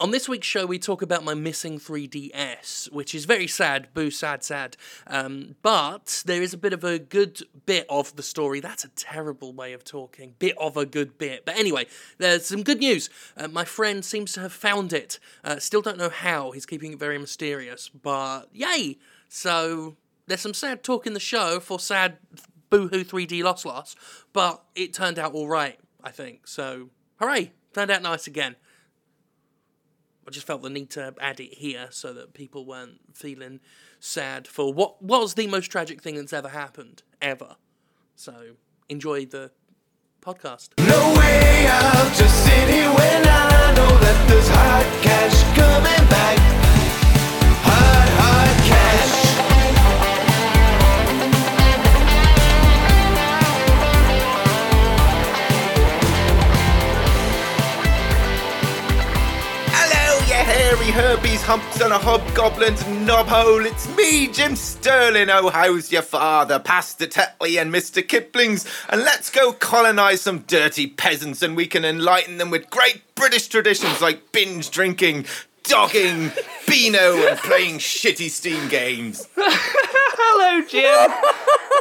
On this week's show, we talk about my missing 3DS, which is very sad. Boo, sad, sad. Um, but there is a bit of a good bit of the story. That's a terrible way of talking. Bit of a good bit. But anyway, there's some good news. Uh, my friend seems to have found it. Uh, still don't know how. He's keeping it very mysterious. But yay! So there's some sad talk in the show for sad boohoo 3D loss loss. But it turned out all right, I think. So hooray! Turned out nice again. I just felt the need to add it here so that people weren't feeling sad for what was the most tragic thing that's ever happened, ever. So enjoy the podcast. No way out, I know that there's cash coming back. Humps and a hobgoblins knobhole. It's me, Jim Sterling. Oh, how's your father, Pastor Tetley and Mr. Kipling's? And let's go colonise some dirty peasants and we can enlighten them with great British traditions like binge drinking, dogging, Beano, and playing shitty Steam games. Hello, Jim.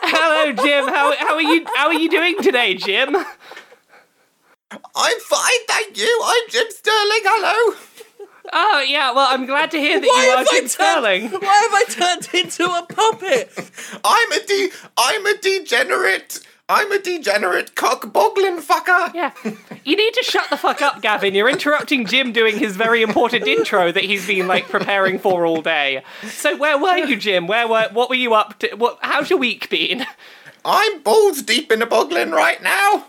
Hello, Jim. How, how are you? How are you doing today, Jim? I'm fine, thank you. I'm Jim Sterling. Hello. Oh yeah. Well, I'm glad to hear that Why you are have Jim turned- Sterling. Why have I turned into a puppet? I'm a de- I'm a degenerate. I'm a degenerate cock boggling fucker. Yeah. You need to shut the fuck up, Gavin. You're interrupting Jim doing his very important intro that he's been like preparing for all day. So where were you, Jim? Where were? What were you up to? What? How's your week been? I'm balls deep in a boggling right now.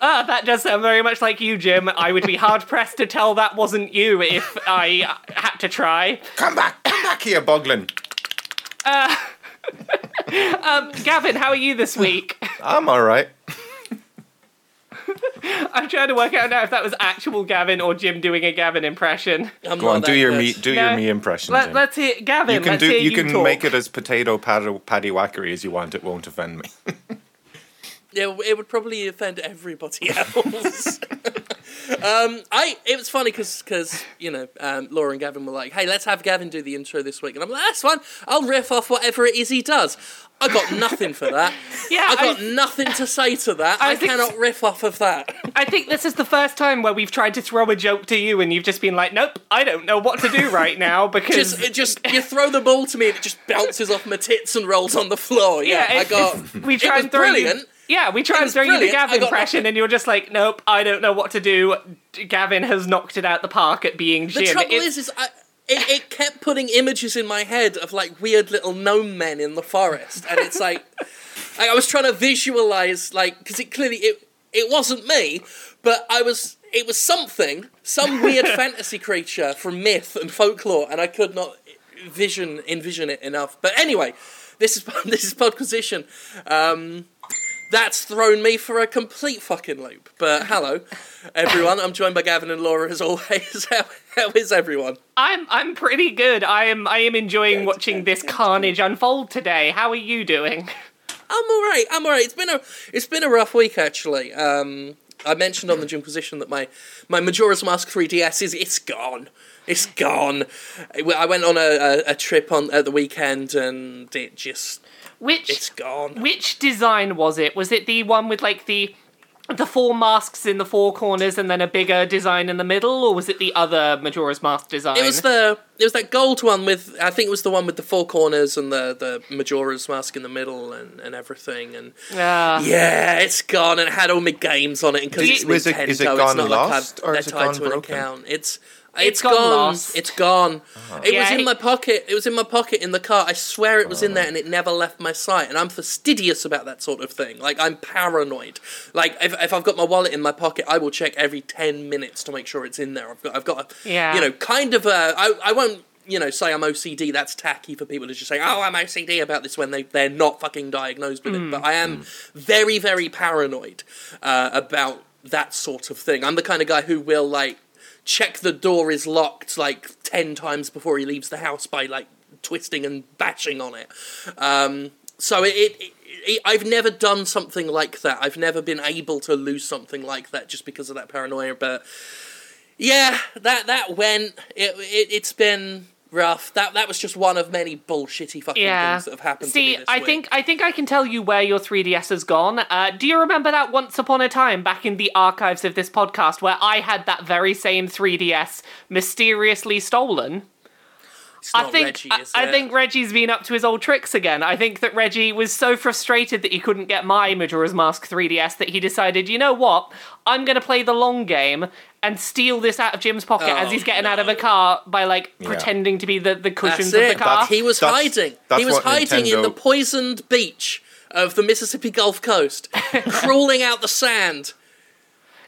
Ah, that does sound very much like you, Jim. I would be hard pressed to tell that wasn't you if I had to try. Come back, come back here, boggling. Gavin, how are you this week? I'm all right. I'm trying to work out now if that was actual Gavin or Jim doing a Gavin impression. I'm Go on, do your good. me, do No. your me impression. Let, Jim. let's hear Gavin. you can let's do. hear You you can talk. make it as potato paddy, paddy whackery as you want. It won't offend me. Yeah, it would probably offend everybody else. um, I it was funny because because you know um, Laura and Gavin were like, "Hey, let's have Gavin do the intro this week," and I'm like, "That's fine. I'll riff off whatever it is he does." I got nothing for that. Yeah, I got I- nothing to say to that. I I, cannot riff off of that. I think this is the first time where we've tried to throw a joke to you and you've just been like, nope, I don't know what to do right now because. Just, just you throw the ball to me and it just bounces off my tits and rolls on the floor. Yeah, I it- got. it's- we it was and you- brilliant. Yeah, we tried It and was throw the Gavin impression, nothing. and you're just like, nope, I don't know what to do. Gavin has knocked it out the park at being Jim. The trouble It's- is, is I, it, it kept putting images in my head of like weird little gnome men in the forest, and it's like, like I was trying to visualize like because it clearly it it wasn't me, but I was it was something, some weird fantasy creature from myth and folklore, and I could not vision envision it enough. But anyway, this is this is Podquisition. Um, that's thrown me for a complete fucking loop. But hello, everyone. I'm joined by Gavin and Laura as always. How, how is everyone? I'm I'm pretty good. I am I am enjoying watching this carnage unfold today. How are you doing? I'm all right. I'm all right. It's been a it's been a rough week actually. Um, I mentioned on the Jimquisition that my my Majora's Mask 3DS is it's gone. It's gone. I went on a, a, a trip on at the weekend and it just Which it's gone. Which design was it? Was it the one with like the the four masks in the four corners and then a bigger design in the middle, or was it the other Majora's Mask design? It was the it was that gold one with I think it was the one with the four corners and the the Majora's Mask in the middle and, and everything and Ah. yeah, it's gone and it had all my games on it and because Do it's you- Nintendo, is it it's not lost, like or I've, is it tied gone to an broken? account. It's It's it's gone gone. lost. It's gone. It Yeah, was in it- my pocket. It was in my pocket in the car. I swear it was in there, and it never left my sight. And I'm fastidious about that sort of thing. Like I'm paranoid. Like if, if I've got my wallet in my pocket, I will check every ten minutes to make sure it's in there. I've got I've got a, Yeah. you know kind of a I I won't. You know, say I'm OCD. That's tacky for people to just say, "Oh, I'm OCD about this" when they they're not fucking diagnosed with it. But I am very, very paranoid uh, about that sort of thing. I'm the kind of guy who will like check the door is locked like 10 times before he leaves the house by like twisting and bashing on it um, so it, it, it, i've never done something like that i've never been able to lose something like that just because of that paranoia but Yeah, that that went. It, it it's been rough. That that was just one of many bullshitty fucking Yeah. things that have happened. See, to me this I week. think I think I can tell you where your 3DS has gone. Uh, do you remember that once upon a time back in the archives of this podcast where I had that very same 3DS mysteriously stolen? I think Reggie, I, I think Reggie's been up to his old tricks again. I think that Reggie was so frustrated that he couldn't get my Majora's Mask 3DS that he decided, you know what, I'm gonna play the long game and steal this out of Jim's pocket as Oh, he's getting out of a car by like Yeah. pretending to be the, the cushions That's of it. the car. He was That's- hiding. that's He was what hiding in the poisoned beach of the Mississippi Gulf Coast, crawling out the sand.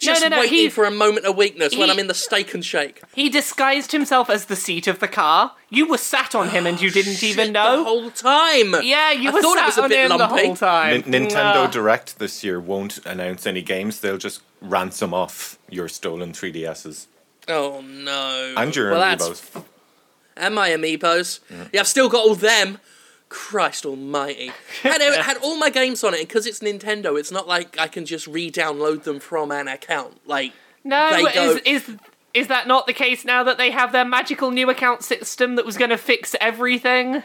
Just no, no, waiting he- for a moment of weakness when I'm in the steak and shake. He disguised himself as the seat of the car. You were sat on him and you oh, didn't even know. the whole time. yeah, you I were thought sat it was a on bit him the whole time. Nin- Nintendo Nah. Direct this year won't announce any games. They'll just ransom off your stolen 3DSs Oh no. and your well, that's amiibos. and my amiibos. Yeah, I've still got all them. Christ Almighty! Had had all my games on it and because it's Nintendo. It's not like I can just re-download them from an account. Like No, they go- is is is that not the case now that they have their magical new account system that was going to fix everything?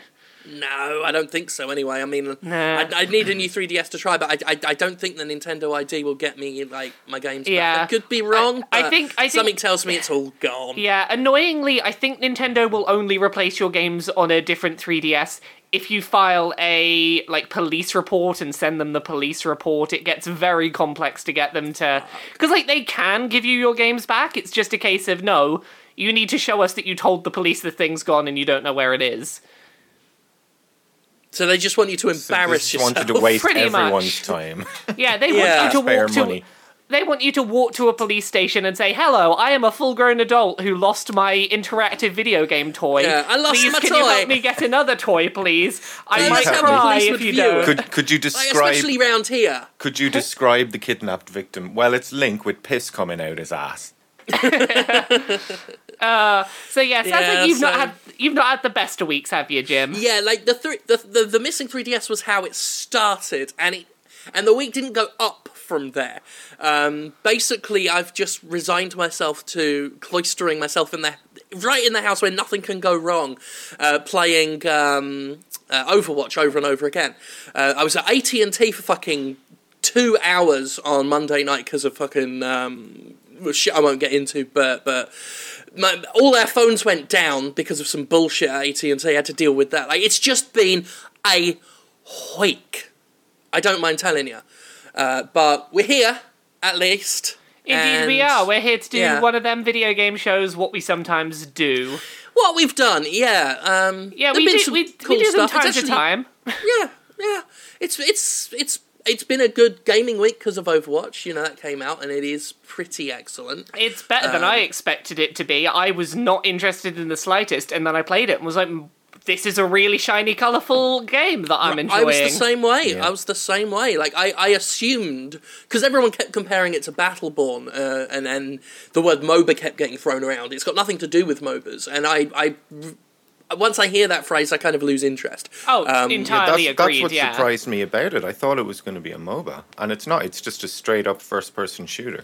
No, I don't think so. Anyway, I mean, Nah. I, I need a new 3DS to try, but I, I, I don't think the Nintendo ID will get me like my games. back. Yeah. I could be wrong. I but think- I think- something tells me it's all gone. Yeah, annoyingly, I think Nintendo will only replace your games on a different 3DS if you file a like police report and send them the police report. It gets very complex to get them to because like they can give you your games back. It's just a case of no, you need to show us that you told the police the thing's gone and you don't know where it is. So they just want you to So embarrass they just yourself. wanted to waste Pretty much. everyone's time. Yeah, they Yeah. want you to walk to. money. They want you to walk to a police station and say, "Hello, I am a full-grown adult who lost my interactive video game toy. Yeah, I lost please, my can you toy." help me get another toy, please? I Please might cry if you view don't." Could could you Like, describe especially round here. could you describe the kidnapped victim? Well, it's Link with piss coming out his ass. Uh, so yeah, sounds Yeah, like you've not had you've not had the best of weeks, have you, Jim? Yeah, like the, three, the the the missing 3DS was how it started, and it and the week didn't go up from there. Um, basically, I've just resigned myself to cloistering myself in the right in the house where nothing can go wrong, uh, playing um, uh, Overwatch over and over again. Uh, I was at AT and T for fucking two hours on Monday night because of fucking um, shit I won't get into, but but my, all our phones went down because of some bullshit at AT and T. had to deal with that. Like it's just been a week. I don't mind telling you, uh, but we're here at least. Indeed, we are. We're here to do yeah. one of them video game shows. What we sometimes do. What we've done, yeah, um, Yeah, we been do. We, cool we do them stuff. time It's to time. Yeah, yeah. It's it's it's it's been a good gaming week because of Overwatch. You know that came out and it is pretty excellent. It's better than Um, I expected it to be. I was not interested in the slightest, and then I played it and was like, "Mm, "This is a really shiny, colourful game that I'm enjoying." I was the same way. Yeah. I was the same way. Like I, I assumed because everyone kept comparing it to Battleborn, uh, and and the word MOBA kept getting thrown around. It's got nothing to do with MOBAs, and I, I once I hear that phrase, I kind of lose interest. Oh, Um, entirely that's, agreed. that's what yeah. surprised me about it. I thought it was going to be a MOBA, and it's not. It's just a straight up first person shooter.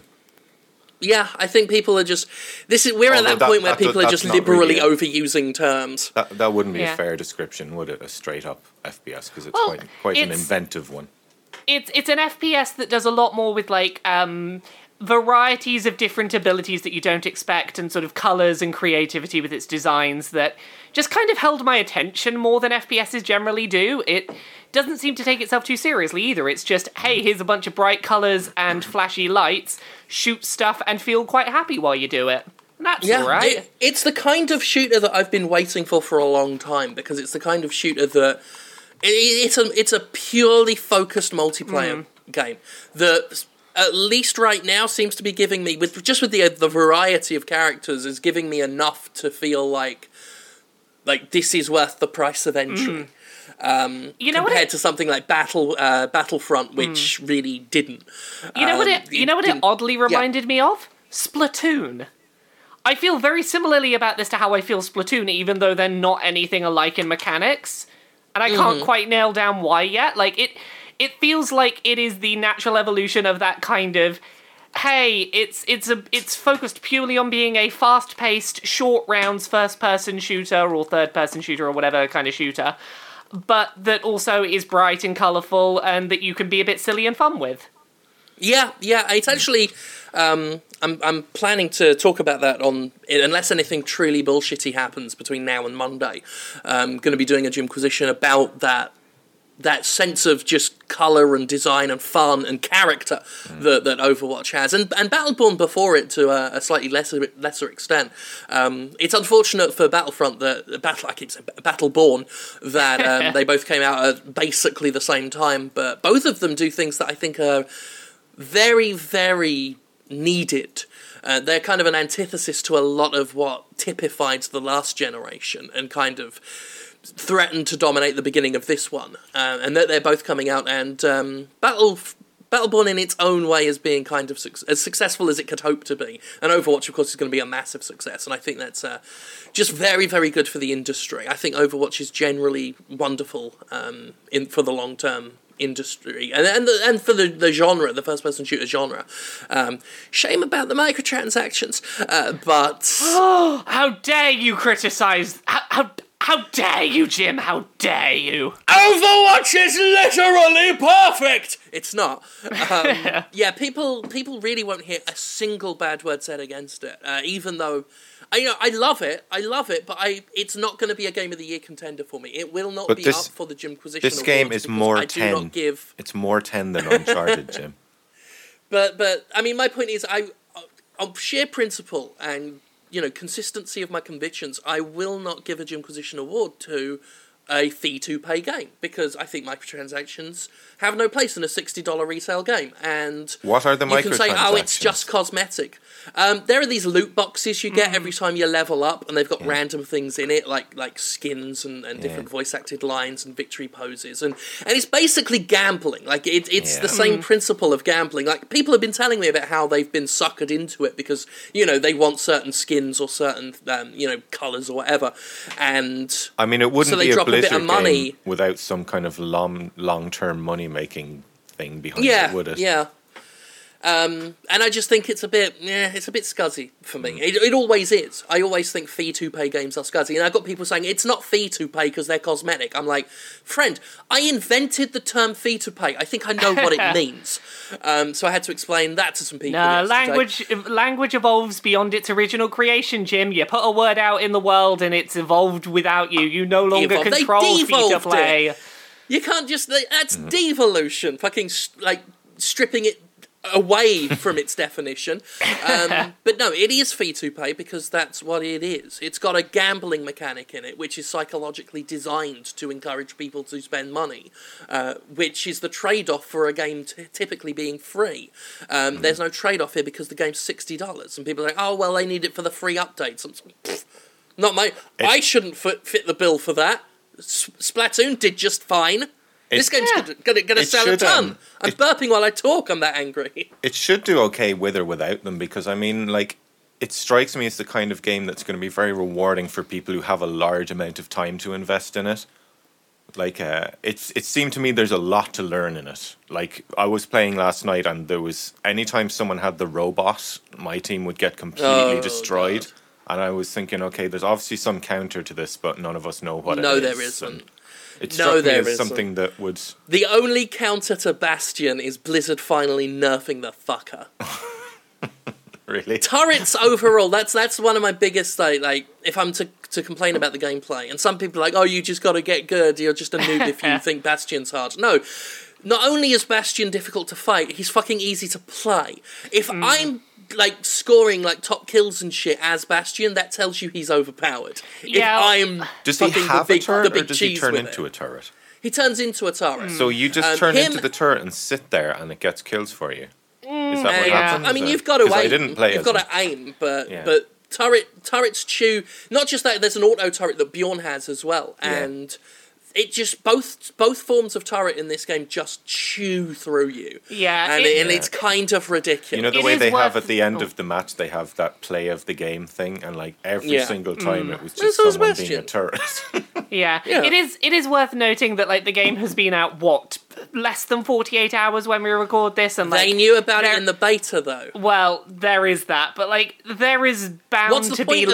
Yeah, I think people are just. This is we're at that, that- point where that does- people are just not liberally really overusing terms. That that wouldn't be Yeah. a fair description, would it? A straight up FPS because it's Well, quite quite an inventive one. it's it's an FPS that does a lot more with like um varieties of different abilities that you don't expect and sort of colors and creativity with its designs that just kind of held my attention more than FPSs generally do. It doesn't seem to take itself too seriously either. It's just, hey, here's a bunch of bright colors and flashy lights, shoot stuff and feel quite happy while you do it. And That's Yeah, right. it- it's the kind of shooter that I've been waiting for for a long time because it's the kind of shooter that it, it's a it's a purely focused multiplayer hmm. game that at least right now seems to be giving me with just with the the variety of characters is giving me enough to feel like like this is worth the price of entry. Um, You know what compared it- to something like Battle uh, Battlefront, which really didn't. You know what Um, it you know what it oddly reminded me of? Splatoon. I feel very similarly about this to how I feel Splatoon, even though they're not anything alike in mechanics. And I can't Mm-hmm. quite nail down why yet. Like it it feels like it is the natural evolution of that kind of hey, it's it's a it's focused purely on being a fast-paced, short rounds first-person shooter or third-person shooter or whatever kind of shooter, but that also is bright and colorful and that you can be a bit silly and fun with. Yeah, yeah. It's actually, um, I'm I'm planning to talk about that on unless anything truly bullshitty happens between now and Monday. I'm going to be doing a Jimquisition about that that sense of just color and design and fun and character that, that Overwatch has, and and Battleborn before it to a, a slightly lesser lesser extent. Um, it's unfortunate for Battlefront that battle I keep saying Battleborn that um, they both came out at basically the same time, but both of them do things that I think are very very needed. Uh, they're kind of an antithesis to a lot of what typified the last generation and kind of threatened to dominate the beginning of this one, uh, and that they're both coming out and um, Battle. Battleborn, in its own way, is being kind of su- as successful as it could hope to be, and Overwatch, of course, is going to be a massive success. And I think that's uh, just very, very good for the industry. I think Overwatch is generally wonderful um, in for the long term industry and and, the, and for the, the genre, the first person shooter genre. Um, shame about the microtransactions, uh, but How dare you criticize? How, how how dare you, Jim? How dare you? Overwatch is literally perfect. It's not. Um, yeah, people people really won't hear a single bad word said against it, uh, even though. I, you know, I love it. I love it, but I it's not going to be a game of the year contender for me. It will not But be this- up for the Jimquisition. This game is because more I do not give It's more 10 than Uncharted, Jim. But but I mean, my point is, I on sheer principle and you know consistency of my convictions, I will not give a Jimquisition award to a fee to pay game because I think microtransactions have no place in a sixty dollar retail game. And What are the you can say, oh, it's just cosmetic. Um, there are these loot boxes you get every time you level up, and they've got random things in it, like like skins and, and different voice acted lines and victory poses, and and it's basically gambling. Like it, it's the Yeah. same principle of gambling. Like people have been telling me about how they've been suckered into it because you know they want certain skins or certain um, you know colors or whatever, and I mean, it wouldn't So they be a drop a bit of money. without some kind of long, long-term money-making thing behind yeah, it, would it? yeah. Um, and I just think it's a bit, yeah, it's a bit scuzzy for me. Mm. It, it always is. I always think fee to pay games are scuzzy, and I've got people saying it's not fee to pay because they're cosmetic. I'm like, friend, I invented the term fee to pay. I think I know what it means. Um, so I had to explain that to some people. No, language language evolves beyond its original creation, Jim. You put a word out in the world and it's evolved without you. You no longer Evolved. Control fee to play. You can't just that's Mm-hmm. devolution. Fucking like stripping it away from its definition. Um, but no, it is fee to pay because that's what it is. It's got a gambling mechanic in it, which is psychologically designed to encourage people to spend money, uh, which is the trade off for a game t- typically being free. Um, There's no trade off here because the game's sixty dollars, and people are like, oh well, they need it for the free updates. Not my. I shouldn't fit, fit the bill for that. S- Splatoon did just fine. This game's Yeah. gonna, gonna, sell a ton. um, I'm it- burping while I talk. I'm that angry. It should do okay with or without them because I mean, like, it strikes me as the kind of game that's going to be very rewarding for people who have a large amount of time to invest in it. Like, uh, it's it seemed to me there's a lot to learn in it. Like, I was playing last night, and there was anytime someone had the robot, my team would get completely Oh, destroyed. God. And I was thinking, okay, there's obviously some counter to this, but none of us know what it is. No, it is. there isn't. And It No, struck me there as isn't. something that would The only counter to Bastion is Blizzard finally nerfing the fucker. really. Turrets overall, that's that's one of my biggest like like if I'm to to complain about the gameplay. And some people are like, oh, you just got to get good. You're just a noob if you think Bastion's hard. No. Not only is Bastion difficult to fight, he's fucking easy to play. If mm. I'm like scoring like top kills and shit as Bastion, that tells you he's overpowered. Yeah. If I'm Does he fucking have the big, a turret, the or big does he cheese turn into it. a turret? He turns into a turret. So you just Um, turn him- into the turret and sit there, and it gets kills for you. Is that what yeah. happens? I mean, or- you've got to aim. I didn't play You've got to aim, but Yeah. but turret turrets chew. Not just that. There's an auto turret that Bjorn has as well, Yeah. And it just both both forms of turret in this game just chew through you. Yeah, and it- and it's kind of ridiculous. You know the It way is they have at the end oh. of the match, they have that play of the game thing, and like every Yeah. single time mm. it was just so is someone being a turret. Yeah. Yeah. it is. It is worth noting that like the game has been out what less than 48 hours when we record this, and like they knew about it in the beta, though. Well, there is that, but like there is bound What's the to be point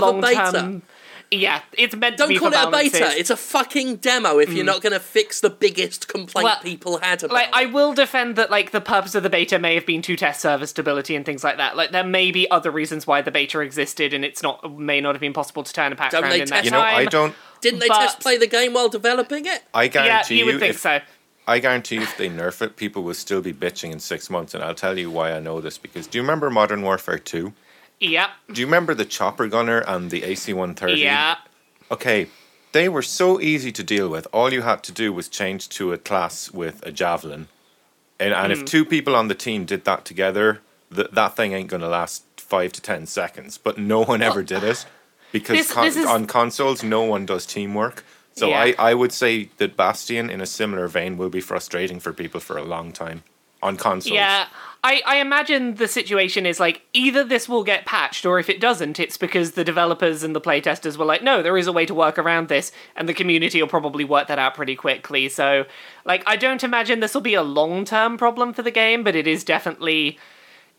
of a long beta? term. Yeah, it's meant to be. Don't call for it a beta. It's a fucking demo. If you're mm. not going to fix the biggest complaint Well, people had about like I will defend that like the purpose of the beta may have been to test server stability and things like that. Like there may be other reasons why the beta existed and it's not may not have been possible to turn a patch Don't around they in that test- You know, I don't. Didn't they but- test play the game while developing it? I Yeah, guarantee you would think if, so. I guarantee if they nerf it, people will still be bitching in six months, and I'll tell you why I know this. Because do you remember Modern Warfare Two? Yep. Do you remember the chopper gunner and the AC-130? Yeah. Okay, they were so easy to deal with. All you had to do was change to a class with a javelin, and, and Hmm. if two people on the team did that together, th- that thing ain't gonna last five to ten seconds. But no one ever did it because This- con- this is- on consoles, no one does teamwork. So Yeah. I, I would say that Bastion, in a similar vein, will be frustrating for people for a long time on consoles. Yeah. I, I imagine the situation is like either this will get patched or if it doesn't, it's because the developers and the playtesters were like, no, there is a way to work around this, and the community will probably work that out pretty quickly. So, like, I don't imagine this will be a long term problem for the game, but it is definitely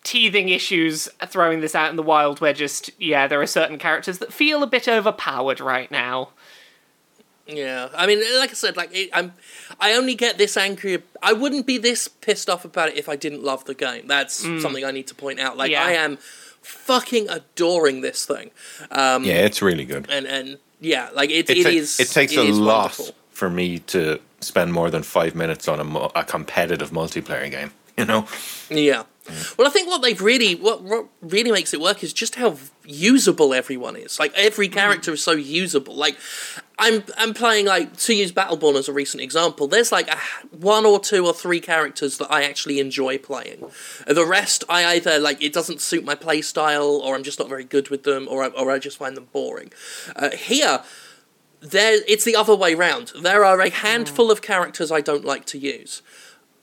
teething issues throwing this out in the wild where just, yeah, there are certain characters that feel a bit overpowered right now. Yeah, I mean, like I said, like it, I'm, I only get this angry. I wouldn't be this pissed off about it if I didn't love the game. That's something I need to point out. Like Mm. Yeah. I am fucking adoring this thing, um, yeah, it's really good. and and yeah, like it, it, it ta- is. it takes it a lot wonderful. for me to spend more than five minutes on a, mu- a competitive multiplayer game. You know, Yeah. Well, I think what they've really, what, what really makes it work is just how usable everyone is. Like every character is so usable. Like I'm, I'm playing like to use Battleborn as a recent example. There's like a, one or two or three characters that I actually enjoy playing. The rest, I either like it doesn't suit my playstyle, or I'm just not very good with them, or I, or I just find them boring. Uh, here, there it's the other way round. There are a handful of characters I don't like to use.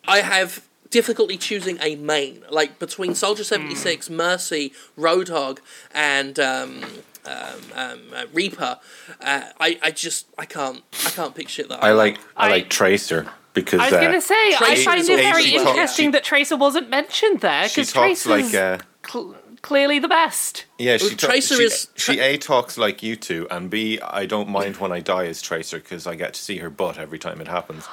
I have difficulty choosing a main, like between Soldier seventy six, Mercy, Roadhog, and um, um, um, uh, Reaper. Uh, I I just I can't I can't pick shit that I, I like I, I- like Tracer because I was uh, gonna say, I find it very well. interesting She- that Tracer wasn't mentioned there because talks Tracer's like uh, cl- clearly the best. yeah she Well, ta- Tracer she, is- she a talks like you two and b I don't mind when I die as Tracer because I get to see her butt every time it happens.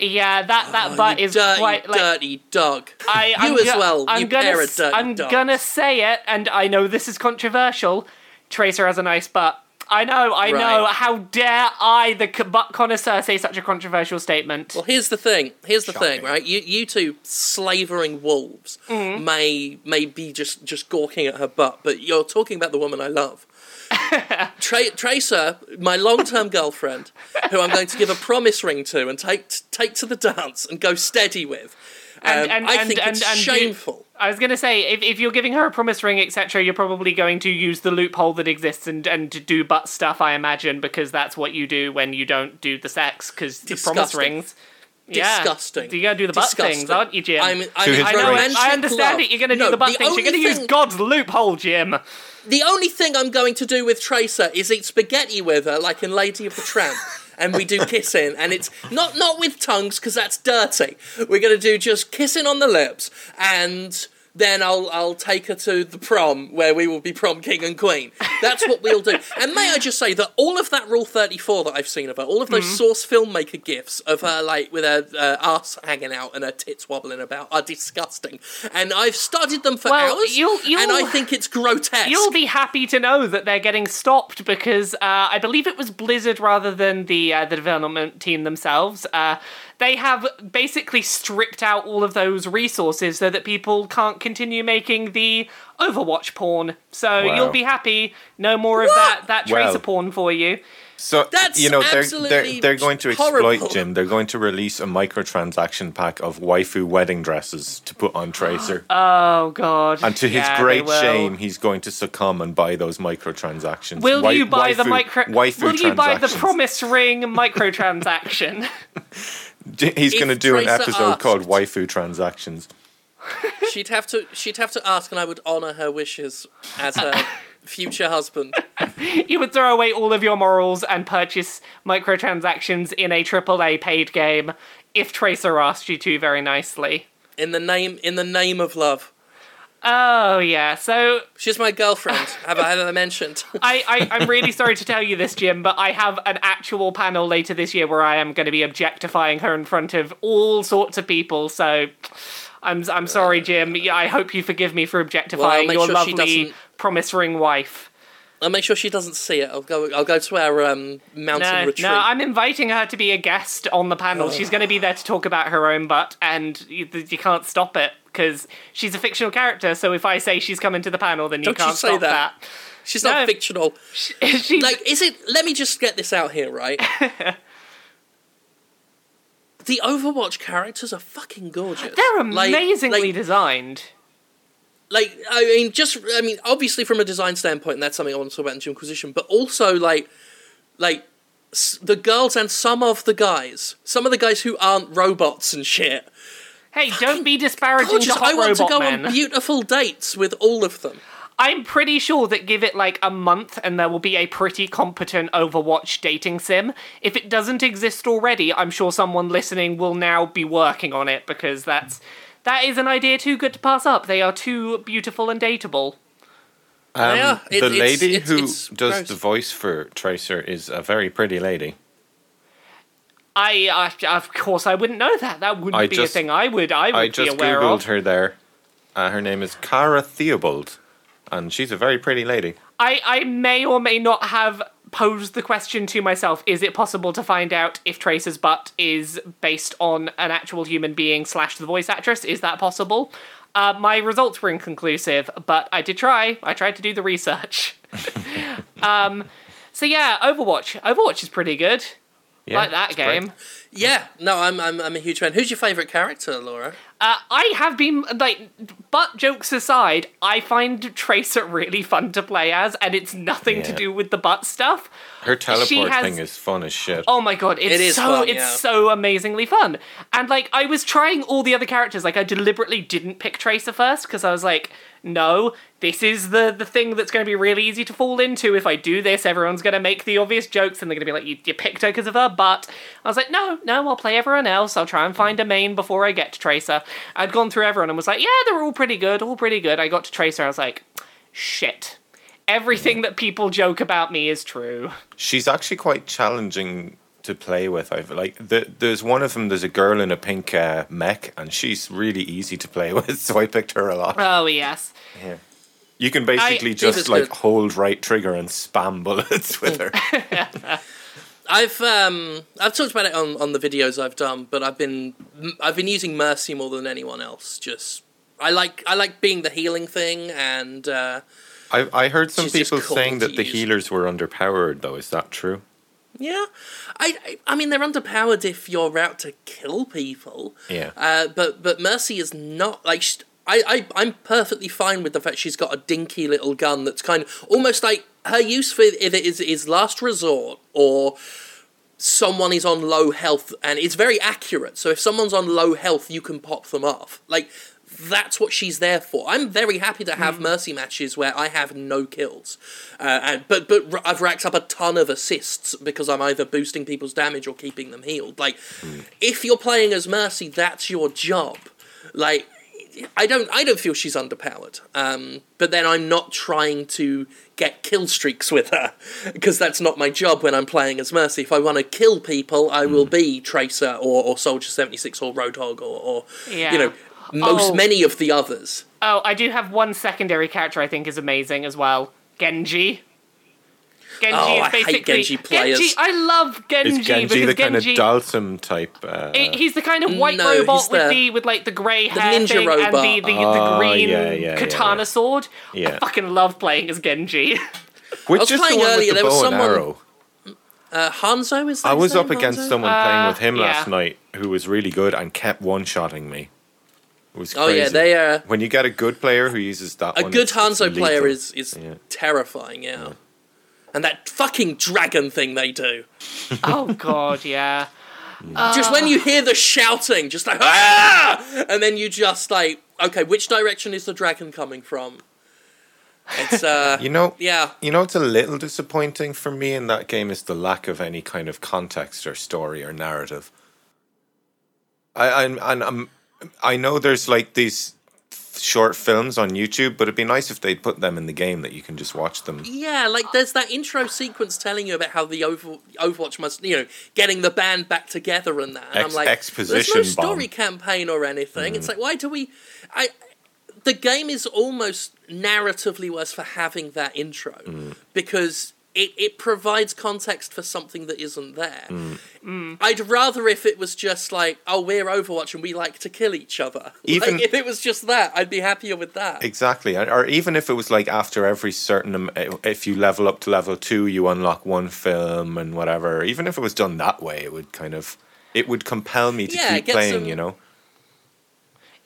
Yeah, that that Oh, butt is dirty, quite like. dirty dog. I, you as well. I'm you gonna, pair of s- dirty I'm gonna say it, and I know this is controversial. Tracer has a nice butt. I know, I know. How dare I, the butt connoisseur, say such a controversial statement? Well, here's the thing. Here's the thing, right? You you two slavering wolves Mm-hmm. may may be just just gawking at her butt, but you're talking about the woman I love. Tra- Tracer, my long-term girlfriend, who I'm going to give a promise ring to and take take to the dance and go steady with. And- Um, and- I think and- it's and you- shameful. I was gonna say, if, if you're giving her a promise ring, etc., you're probably going to use the loophole that exists and and to do butt stuff. I imagine because that's what you do when you don't do the sex because the promise Disgusting. rings. Yeah. Disgusting. You gotta do the butt Disgusting. things, aren't you, Jim? I'm, I'm To his I know. it. I understand love. it. You're gonna No, do the butt things. You're gonna use God's loophole, Jim. The only thing I'm going to do with Tracer is eat spaghetti with her, like in Lady of the Tramp. and we do kissing, and it's not not with tongues because that's dirty. We're gonna do just kissing on the lips, and then I'll I'll take her to the prom where we will be prom king and queen. That's what we'll do. And may I just say that all of that Rule Thirty Four that I've seen of her, all of those Mm-hmm. Source filmmaker gifs of her like with her uh, ass hanging out and her tits wobbling about are disgusting. And I've studied them for Well, hours, you'll- you'll- and I think it's grotesque. You'll be happy to know that they're getting stopped because uh, I believe it was Blizzard rather than the uh, the development team themselves. They have basically stripped out all of those resources so that people can't continue making the Overwatch porn. So Wow. you'll be happy. No more of that that tracer Well. porn for you. So That's you know they're, absolutely they're they're going to exploit horrible. Jim. They're going to release a microtransaction pack of waifu wedding dresses to put on Tracer. Oh god. and to his Yeah, great shame, he's going to succumb and buy those microtransactions. Will Wai- you buy the micro? waifu Will you buy the promise ring microtransaction? J- He's going to do an episode asked- called Waifu Transactions. She'd have to. She'd have to ask, and I would honour her wishes as her future husband. You would throw away all of your morals and purchase microtransactions in a AAA paid game if Tracer asked you to very nicely. In the name in the name of love. Oh, yeah. So She's my girlfriend. Have I I mentioned? I, I, I'm really sorry to tell you this, Jim, but I have an actual panel later this year where I am going to be objectifying her in front of all sorts of people. So I'm I'm sorry, Jim. Yeah, I hope you forgive me for objectifying make your sure lovely promise ring wife. I'll make sure she doesn't see it. I'll go. I'll go to our um, mountain No, retreat. no, I'm inviting her to be a guest on the panel. She's going to be there to talk about her own butt, and you, you can't stop it because she's a fictional character. So if I say she's coming to the panel, then you Don't can't say stop that. that. She's not fictional. Like, is it? Let me just get this out here, right? the Overwatch characters are fucking gorgeous. they're Like- amazingly like, designed. like I mean, just I mean, obviously from a design standpoint, and that's something I want to talk about in Inquisition, but also like, like s- the girls and some of the guys, some of the guys who aren't robots and shit. Hey, don't be disparaging Gorgeous. to hot I want to go men. on beautiful dates with all of them. I'm pretty sure that give it like a month and there will be a pretty competent Overwatch dating sim. If it doesn't exist already, I'm sure someone listening will now be working on it because that's that is an idea too good to pass up. They are too beautiful and dateable. Um, Yeah, it- the it's- lady it's- who it's does gross. the voice for Tracer is a very pretty lady. I, I of course I wouldn't know that. That wouldn't I be just- a thing I would I would I be just aware googled of. her there. Uh, her name is Cara Theobold, and she's a very pretty lady. I, I may or may not have posed the question to myself is it possible to find out if Tracer's butt is based on an actual human being slash the voice actress? Is that possible? Uh, my results were inconclusive, but I did try. I tried to do the research. um, so yeah, Overwatch. Overwatch is pretty good. Yeah, like that it's great. game. Yeah, no, I'm I'm, I'm a huge fan. Who's your favourite character, Laura? Uh, I have been like, butt jokes aside, I find Tracer really fun to play as, and it's nothing to do with the butt stuff. Her teleport has- thing is fun as shit. Oh my god, it's It is so fun, it's yeah. so amazingly fun. And like I was trying all the other characters, like I deliberately didn't pick Tracer first because I was like, no, this is the the thing that's going to be really easy to fall into. If I do this, everyone's going to make the obvious jokes and they're going to be like, you, you picked her because of her butt. I was like, no, no, I'll play everyone else. I'll try and find a main before I get to Tracer. I'd gone through everyone and was like, yeah, they're all pretty good, all pretty good. I got to Tracer, I was like, shit. Everything that people joke about me is true. She's actually quite challenging to play with. I've like the, there's one of them. There's a girl in a pink uh, mech, and she's really easy to play with. So I picked her a lot. Oh yes. Yeah. You can basically D.Va's just like good. hold right trigger and spam bullets with her. I've um I've talked about it on, on the videos I've done, but I've been I've been using Mercy more than anyone else. Just I like I like being the healing thing, and uh, I I heard some people cool saying that the use. healers were underpowered. Though, is that true? Yeah, I, I mean they're underpowered if you're out to kill people. Yeah. Uh, but but Mercy is not like. sh I, I I'm perfectly fine with the fact she's got a dinky little gun that's kind of almost like her use for it is is last resort or someone is on low health and it's very accurate. So if someone's on low health, you can pop them off. Like that's what she's there for. I'm very happy to have mercy matches where I have no kills, uh, and but but I've racked up a ton of assists because I'm either boosting people's damage or keeping them healed. Like if you're playing as mercy, that's your job. Like I don't I don't feel she's underpowered. Um, but then I'm not trying to get kill streaks with her because that's not my job when I'm playing as Mercy. If I want to kill people, I will be Tracer or, or Soldier 76 or Roadhog or, or Yeah. you know most Oh. many of the others. Oh, I do have one secondary character I think is amazing as well. Genji. Genji Oh, is I hate basically Genji players. Genji, I love Genji, Is Genji because the kind of Genji Dalsum type? Uh, I- he's the kind of white No, robot he's with the- the with like the grey hair ninja thing robot. and the the, the Oh, green yeah, yeah, katana yeah. sword. Yeah. I fucking love playing as Genji. which was is the playing one earlier, with the there was bow someone- and arrow. Uh, Hanzo is. That I was up name, against Hanzo? someone playing Uh, with him last night who was really good and kept one shotting me. It was Oh yeah, they are. When you get a good player who uses that A one, good it's- it's Hanzo player is is Yeah. terrifying. Yeah. And that fucking dragon thing they do. oh god, yeah. just when you hear the shouting, just like ah, and then you just like, okay, which direction is the dragon coming from? It's uh, You know, yeah. You know, it's a little disappointing for me in that game is the lack of any kind of context or story or narrative. I, I'm, I'm, I'm I know there's like these short films on YouTube, but it'd be nice if they'd put them in the game that you can just watch them. Yeah, like there's that intro sequence telling you about how the Over- Overwatch must, you know, getting the band back together and that. And Ex- I'm like, exposition there's no story bomb. campaign or anything. It's mm. like, why do we? I. The game is almost narratively worse for having that intro mm. because it, it provides context for something that isn't there. Mm. Mm. I'd rather if it was just like, oh, we're Overwatch and we like to kill each other. Even- like, if it was just that, I'd be happier with that. Exactly, or or even if it was like after every certain, um, eh, if you level up to level two, you unlock one film and whatever. Even if it was done that way, it would kind of, it would compel me to Yeah, keep playing. some- You know,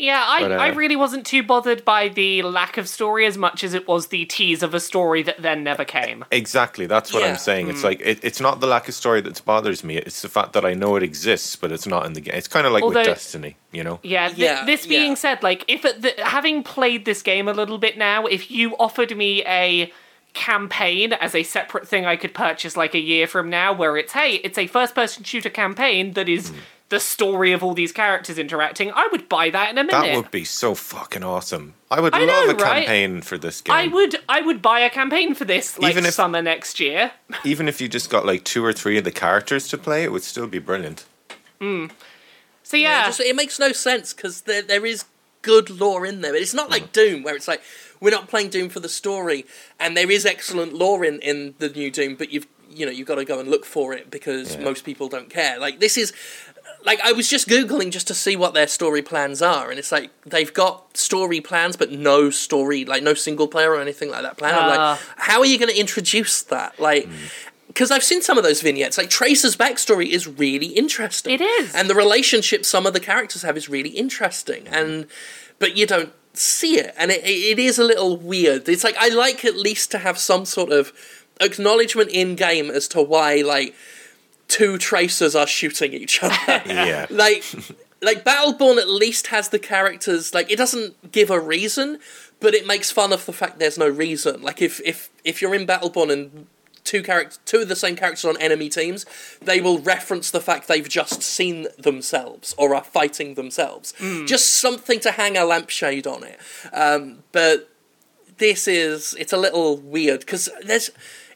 Yeah, I, But, uh, I really wasn't too bothered by the lack of story as much as it was the tease of a story that then never came. exactly. That's what Yeah. I'm saying. It's like it, it's not the lack of story that bothers me. It's the fact that I know it exists, but it's not in the game. It's kind of like Although- with Destiny. You know, Yeah, th- Yeah, this being yeah. said, like, if it, the, having played this game a little bit now, if you offered me a campaign as a separate thing I could purchase like a year from now, where it's, hey, it's a first person shooter campaign that is the story of all these characters interacting, I would buy that in a minute. that would be so fucking awesome. I would I love know, a right? campaign for this game. I would I would buy a campaign for this like Even if- summer next year. Even if you just got like two or three of the characters to play, it would still be brilliant. So yeah, It just it makes no sense because there there is good lore in there. It's not Mm. like Doom where it's like we're not playing Doom for the story, and there is excellent lore in in the new Doom, but you've you know you've got to go and look for it because Yeah. most people don't care. Like this is. Like I was just googling just to see what their story plans are, and it's like they've got story plans, but no story, like no single player or anything like that plan. I'm Ah. like, how are you going to introduce that? Like, because I've seen some of those vignettes. Like Tracer's backstory is really interesting. It is. and the relationship some of the characters have is really interesting. And but you don't see it, and it, it is a little weird. It's like I like at least to have some sort of acknowledgement in game as to why like two tracers are shooting each other. Yeah. like like Battleborn at least has the characters like it doesn't give a reason, but it makes fun of the fact there's no reason. Like if if if you're in Battleborn and two characters two of the same characters on enemy teams, they will reference the fact they've just seen themselves or are fighting themselves. Just something to hang a lampshade on it. Um, but this is it's a little weird because there's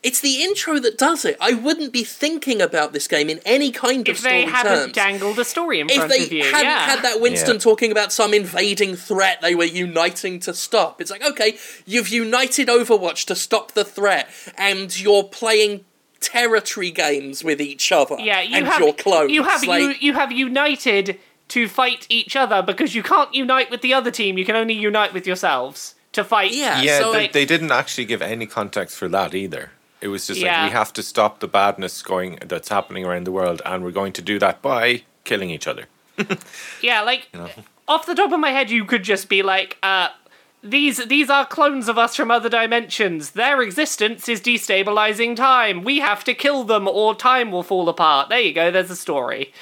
it's the intro that does it. I wouldn't be thinking about this game in any kind of if they hadn't dangled a story in if front of you, hadn't yeah. had that Winston Yeah. talking about some invading threat they were uniting to stop, it's like, okay, you've united Overwatch to stop the threat, and you're playing territory games with each other. yeah, you and have your clones. you have like, you you have united to fight each other because you can't unite with the other team. You can only unite with yourselves to fight. Yeah, Yeah, so they, like- they didn't actually give any context for that either. It was just Yeah. like we have to stop the badness going that's happening around the world, and we're going to do that by killing each other. Yeah, like off the top of my head, you could just be like, uh, these these are clones of us from other dimensions. Their existence is destabilizing time. We have to kill them, or time will fall apart. There you go. There's a story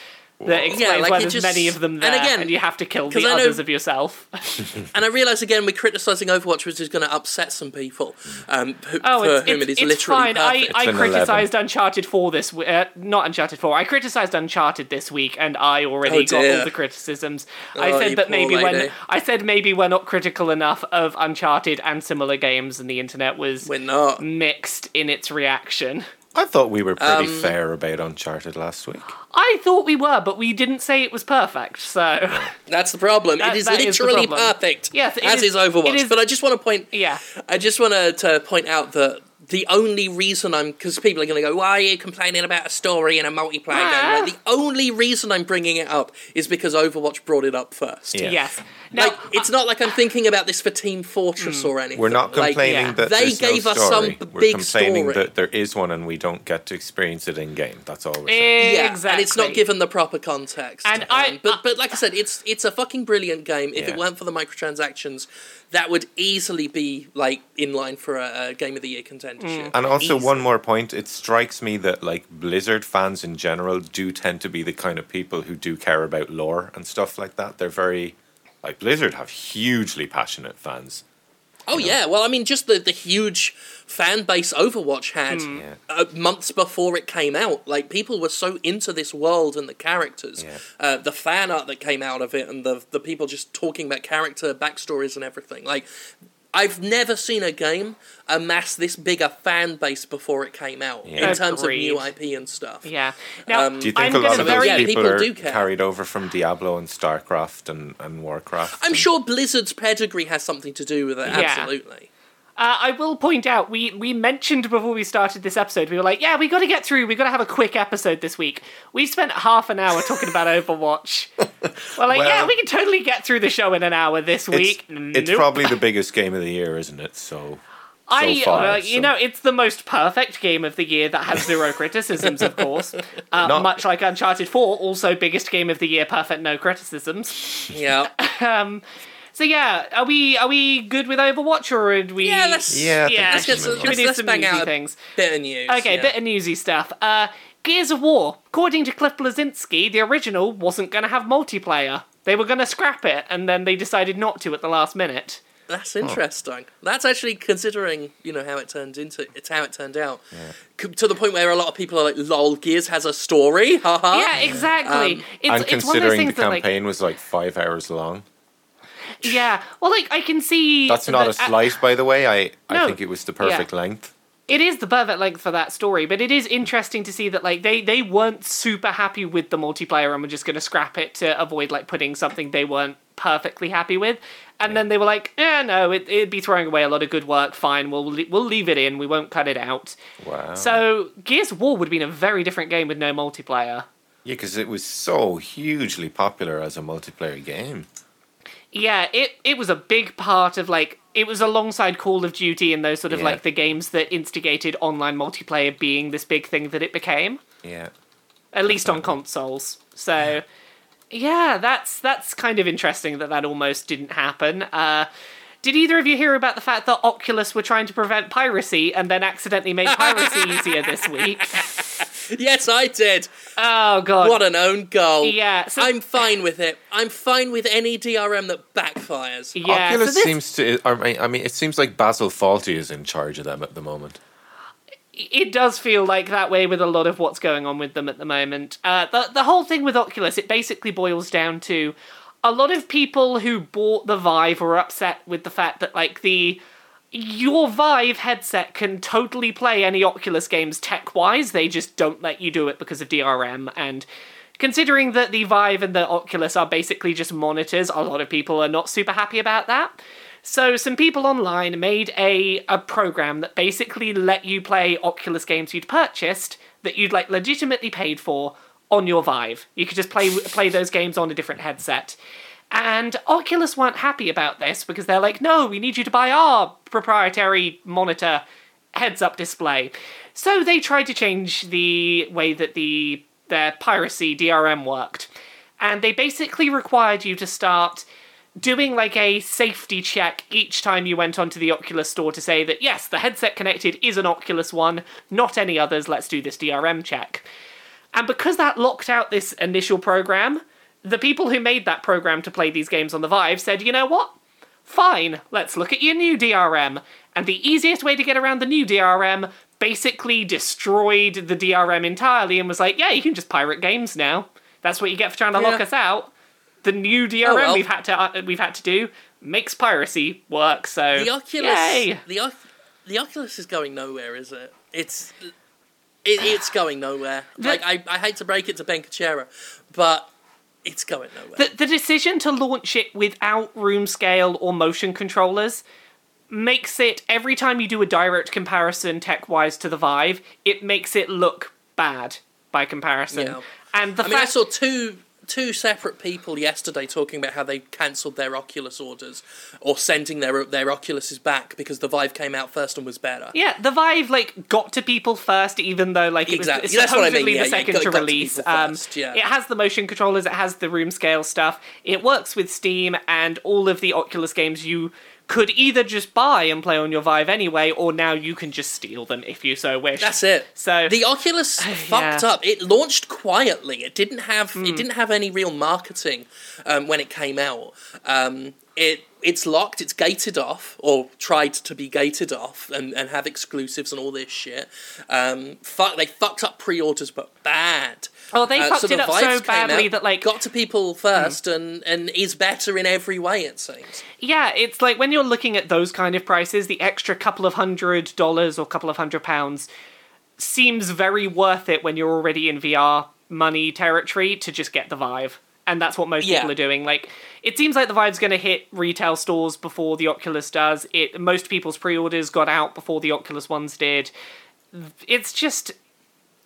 that explains like, why there's just- many of them there, and there, again, you have to kill the know- others of yourself. and I realise again we're criticising Overwatch, which is going to upset some people um, who, Oh, for it's, whom it's, it is it's literally fine. I, perfect. I an 11. criticised Uncharted 4 this week. Uh, not Uncharted 4. I criticised Uncharted this week, and I already Oh, got all the criticisms. Oh, I said that poor maybe when. I said maybe we're not critical enough of Uncharted and similar games, and the internet was we're not. mixed in its reaction. I thought we were pretty Um, fair about Uncharted last week. I thought we were, but we didn't say it was perfect. So That's the problem. That- it is that is the literally problem. perfect. Yes, it as is- is, Overwatch. it is- But I just want to point. yeah, I just want to point out that the only reason I'm because people are going to go, why are you complaining about a story in a multiplayer Ah. game? Like, ah. the only reason I'm bringing it up is because Overwatch brought it up first. Yeah. yes. Now, Like it's not like I'm thinking about this for Team Fortress hmm. or anything. We're not Like, complaining yeah. that They there's no gave us story. some we're big complaining story. that there is one and we don't get to experience it in game. That's all we're saying. Eh, yeah, exactly. and it's not given the proper context. And I- um, but but like I said, it's it's a fucking brilliant game. If Yeah. it weren't for the microtransactions, that would easily be like in line for a, a game of the year contendership. And also, Easy. one more point: it strikes me that like Blizzard fans in general do tend to be the kind of people who do care about lore and stuff like that. They're very like Blizzard have hugely passionate fans. Oh yeah, well I mean just the the huge fan base Overwatch had Yeah. uh, months before it came out. Like people were so into this world and the characters, Yeah. uh, the fan art that came out of it, and the the people just talking about character backstories and everything. Like I've never seen a game amass this big a fan base before it came out Yeah. in terms of new IP and stuff. Yeah. Now, Um, Do you think I'm a lot of those very Yeah, people, people are do care. carried over from Diablo and StarCraft and, and Warcraft? I'm and- sure Blizzard's pedigree has something to do with it. Yeah. Absolutely. Uh, I will point out we we mentioned before we started this episode we were like yeah we got to get through we got to have a quick episode this week. We spent half an hour talking about Overwatch. We're like yeah we can totally get through the show in an hour this week. it's Nope. probably the biggest game of the year, isn't it? So, I far, uh, you so- know it's the most perfect game of the year that has zero criticisms of course. Uh, Not- much like Uncharted 4 also biggest game of the year perfect no criticisms. Yeah. Um so yeah, are we are we good with Overwatch or are we Yeah, let's Yeah, yeah, let's get Should some, we should we let's, let's some bang newsy out things? bit of news. Okay, yeah. bit of newsy stuff. Uh, Gears of War. According to Cliff Bleszinski, the original wasn't going to have multiplayer. They were going to scrap it, and then they decided not to at the last minute. That's interesting. That's actually considering you know how it turned into it's how it turned out. C- To the point where a lot of people are like, "Lol, Gears has a story." Haha. Yeah, exactly. Um, it's, and it's one of those considering the things that, like, campaign was like five hours long. Yeah. Well, like I can see. That's not a that- uh, by the way. I, No. I think it was the perfect Yeah. length. it is the perfect length for that story, but it is interesting to see that like they they weren't super happy with the multiplayer and were just going to scrap it to avoid like putting something they weren't perfectly happy with. And then they were like, "Yeah, no, it, it'd be throwing away a lot of good work. Fine, we'll we'll leave it in. We won't cut it out." Wow. So Gears of War would have been a very different game with no multiplayer. yeah, because it was so hugely popular as a multiplayer game. Yeah, it it was a big part of like it was alongside Call of Duty and those sort of Yeah. like the games that instigated online multiplayer being this big thing that it became. Yeah. at least on consoles. So yeah, that's that's kind of interesting that that almost didn't happen. Uh, did either of you hear about the fact that Oculus were trying to prevent piracy and then accidentally made piracy easier this week? Yes, I did. Oh god. What an own goal. Yeah, so- I'm fine with it. I'm fine with any DRM that backfires. yeah, so this, seems to. I mean- I mean, it seems like Basil Fawlty is in charge of them at the moment. it does feel like that way with a lot of what's going on with them at the moment. Uh, the the whole thing with Oculus, it basically boils down to a lot of people who bought the Vive were upset with the fact that like the your Vive headset can totally play any Oculus games tech wise. They just don't let you do it because of DRM and. Considering that the Vive and the Oculus are basically just monitors, a lot of people are not super happy about that. So some people online made a a program that basically let you play Oculus games you'd purchased that you'd like legitimately paid for on your Vive. You could just play play those games on a different headset. And Oculus weren't happy about this because they're like, "No, we need you to buy our proprietary monitor heads-up display." So they tried to change the way that the their piracy DRM worked. And they basically required you to start doing like a safety check each time you went onto the Oculus store to say that yes, the headset connected is an Oculus One, not any others. Let's do this DRM check. And because that locked out this initial program, the people who made that program to play these games on the Vive said, you know what? Fine, let's look at your new DRM. And the easiest way to get around the new DRM basically destroyed the DRM entirely and was like, yeah, you can just pirate games now. That's what you get for trying to lock us out. The new DRM Oh, well. we've had to uh, we've had to do makes piracy work. So The Oculus, yay. the Oc- the Oculus is going nowhere, is it? It's it, it's going nowhere. Like I, I hate to break it to Ben Kuchera, but it's going nowhere. The, the decision to launch it without room scale or motion controllers makes it every time you do a direct comparison tech wise to the Vive, it makes it look bad by comparison. Yeah. And the I mean, I saw two two separate people yesterday talking about how they cancelled their Oculus orders or sending their their Oculuses back because the Vive came out first and was better. Yeah, the Vive like got to people first, even though like it Exactly. was what I mean, supposedly yeah, the yeah, second to got to release. people um, first, yeah. It has the motion controllers, it has the room scale stuff. It works with Steam and all of the Oculus games you could either just buy and play on your Vive anyway, or now you can just steal them if you so wish. That's it. So the Oculus fucked Yeah. up. It launched quietly. It didn't have Hmm. it didn't have any real marketing um, when it came out. Um, it it's locked, it's gated off, or tried to be gated off, and, and have exclusives and all this shit. Um, fuck, they fucked up pre-orders, but bad. Oh, they Uh, fucked so it the up so badly out, that like got to people first, and and is better in every way. It seems. Yeah, it's like when you're looking at those kind of prices, the extra couple of hundred dollars or couple of hundred pounds seems very worth it when you're already in VR money territory to just get the Vive. And that's what most Yeah. people are doing. Like, it seems like the Vive's going to hit retail stores before the Oculus does. It most people's pre-orders got out before the Oculus ones did. It's just,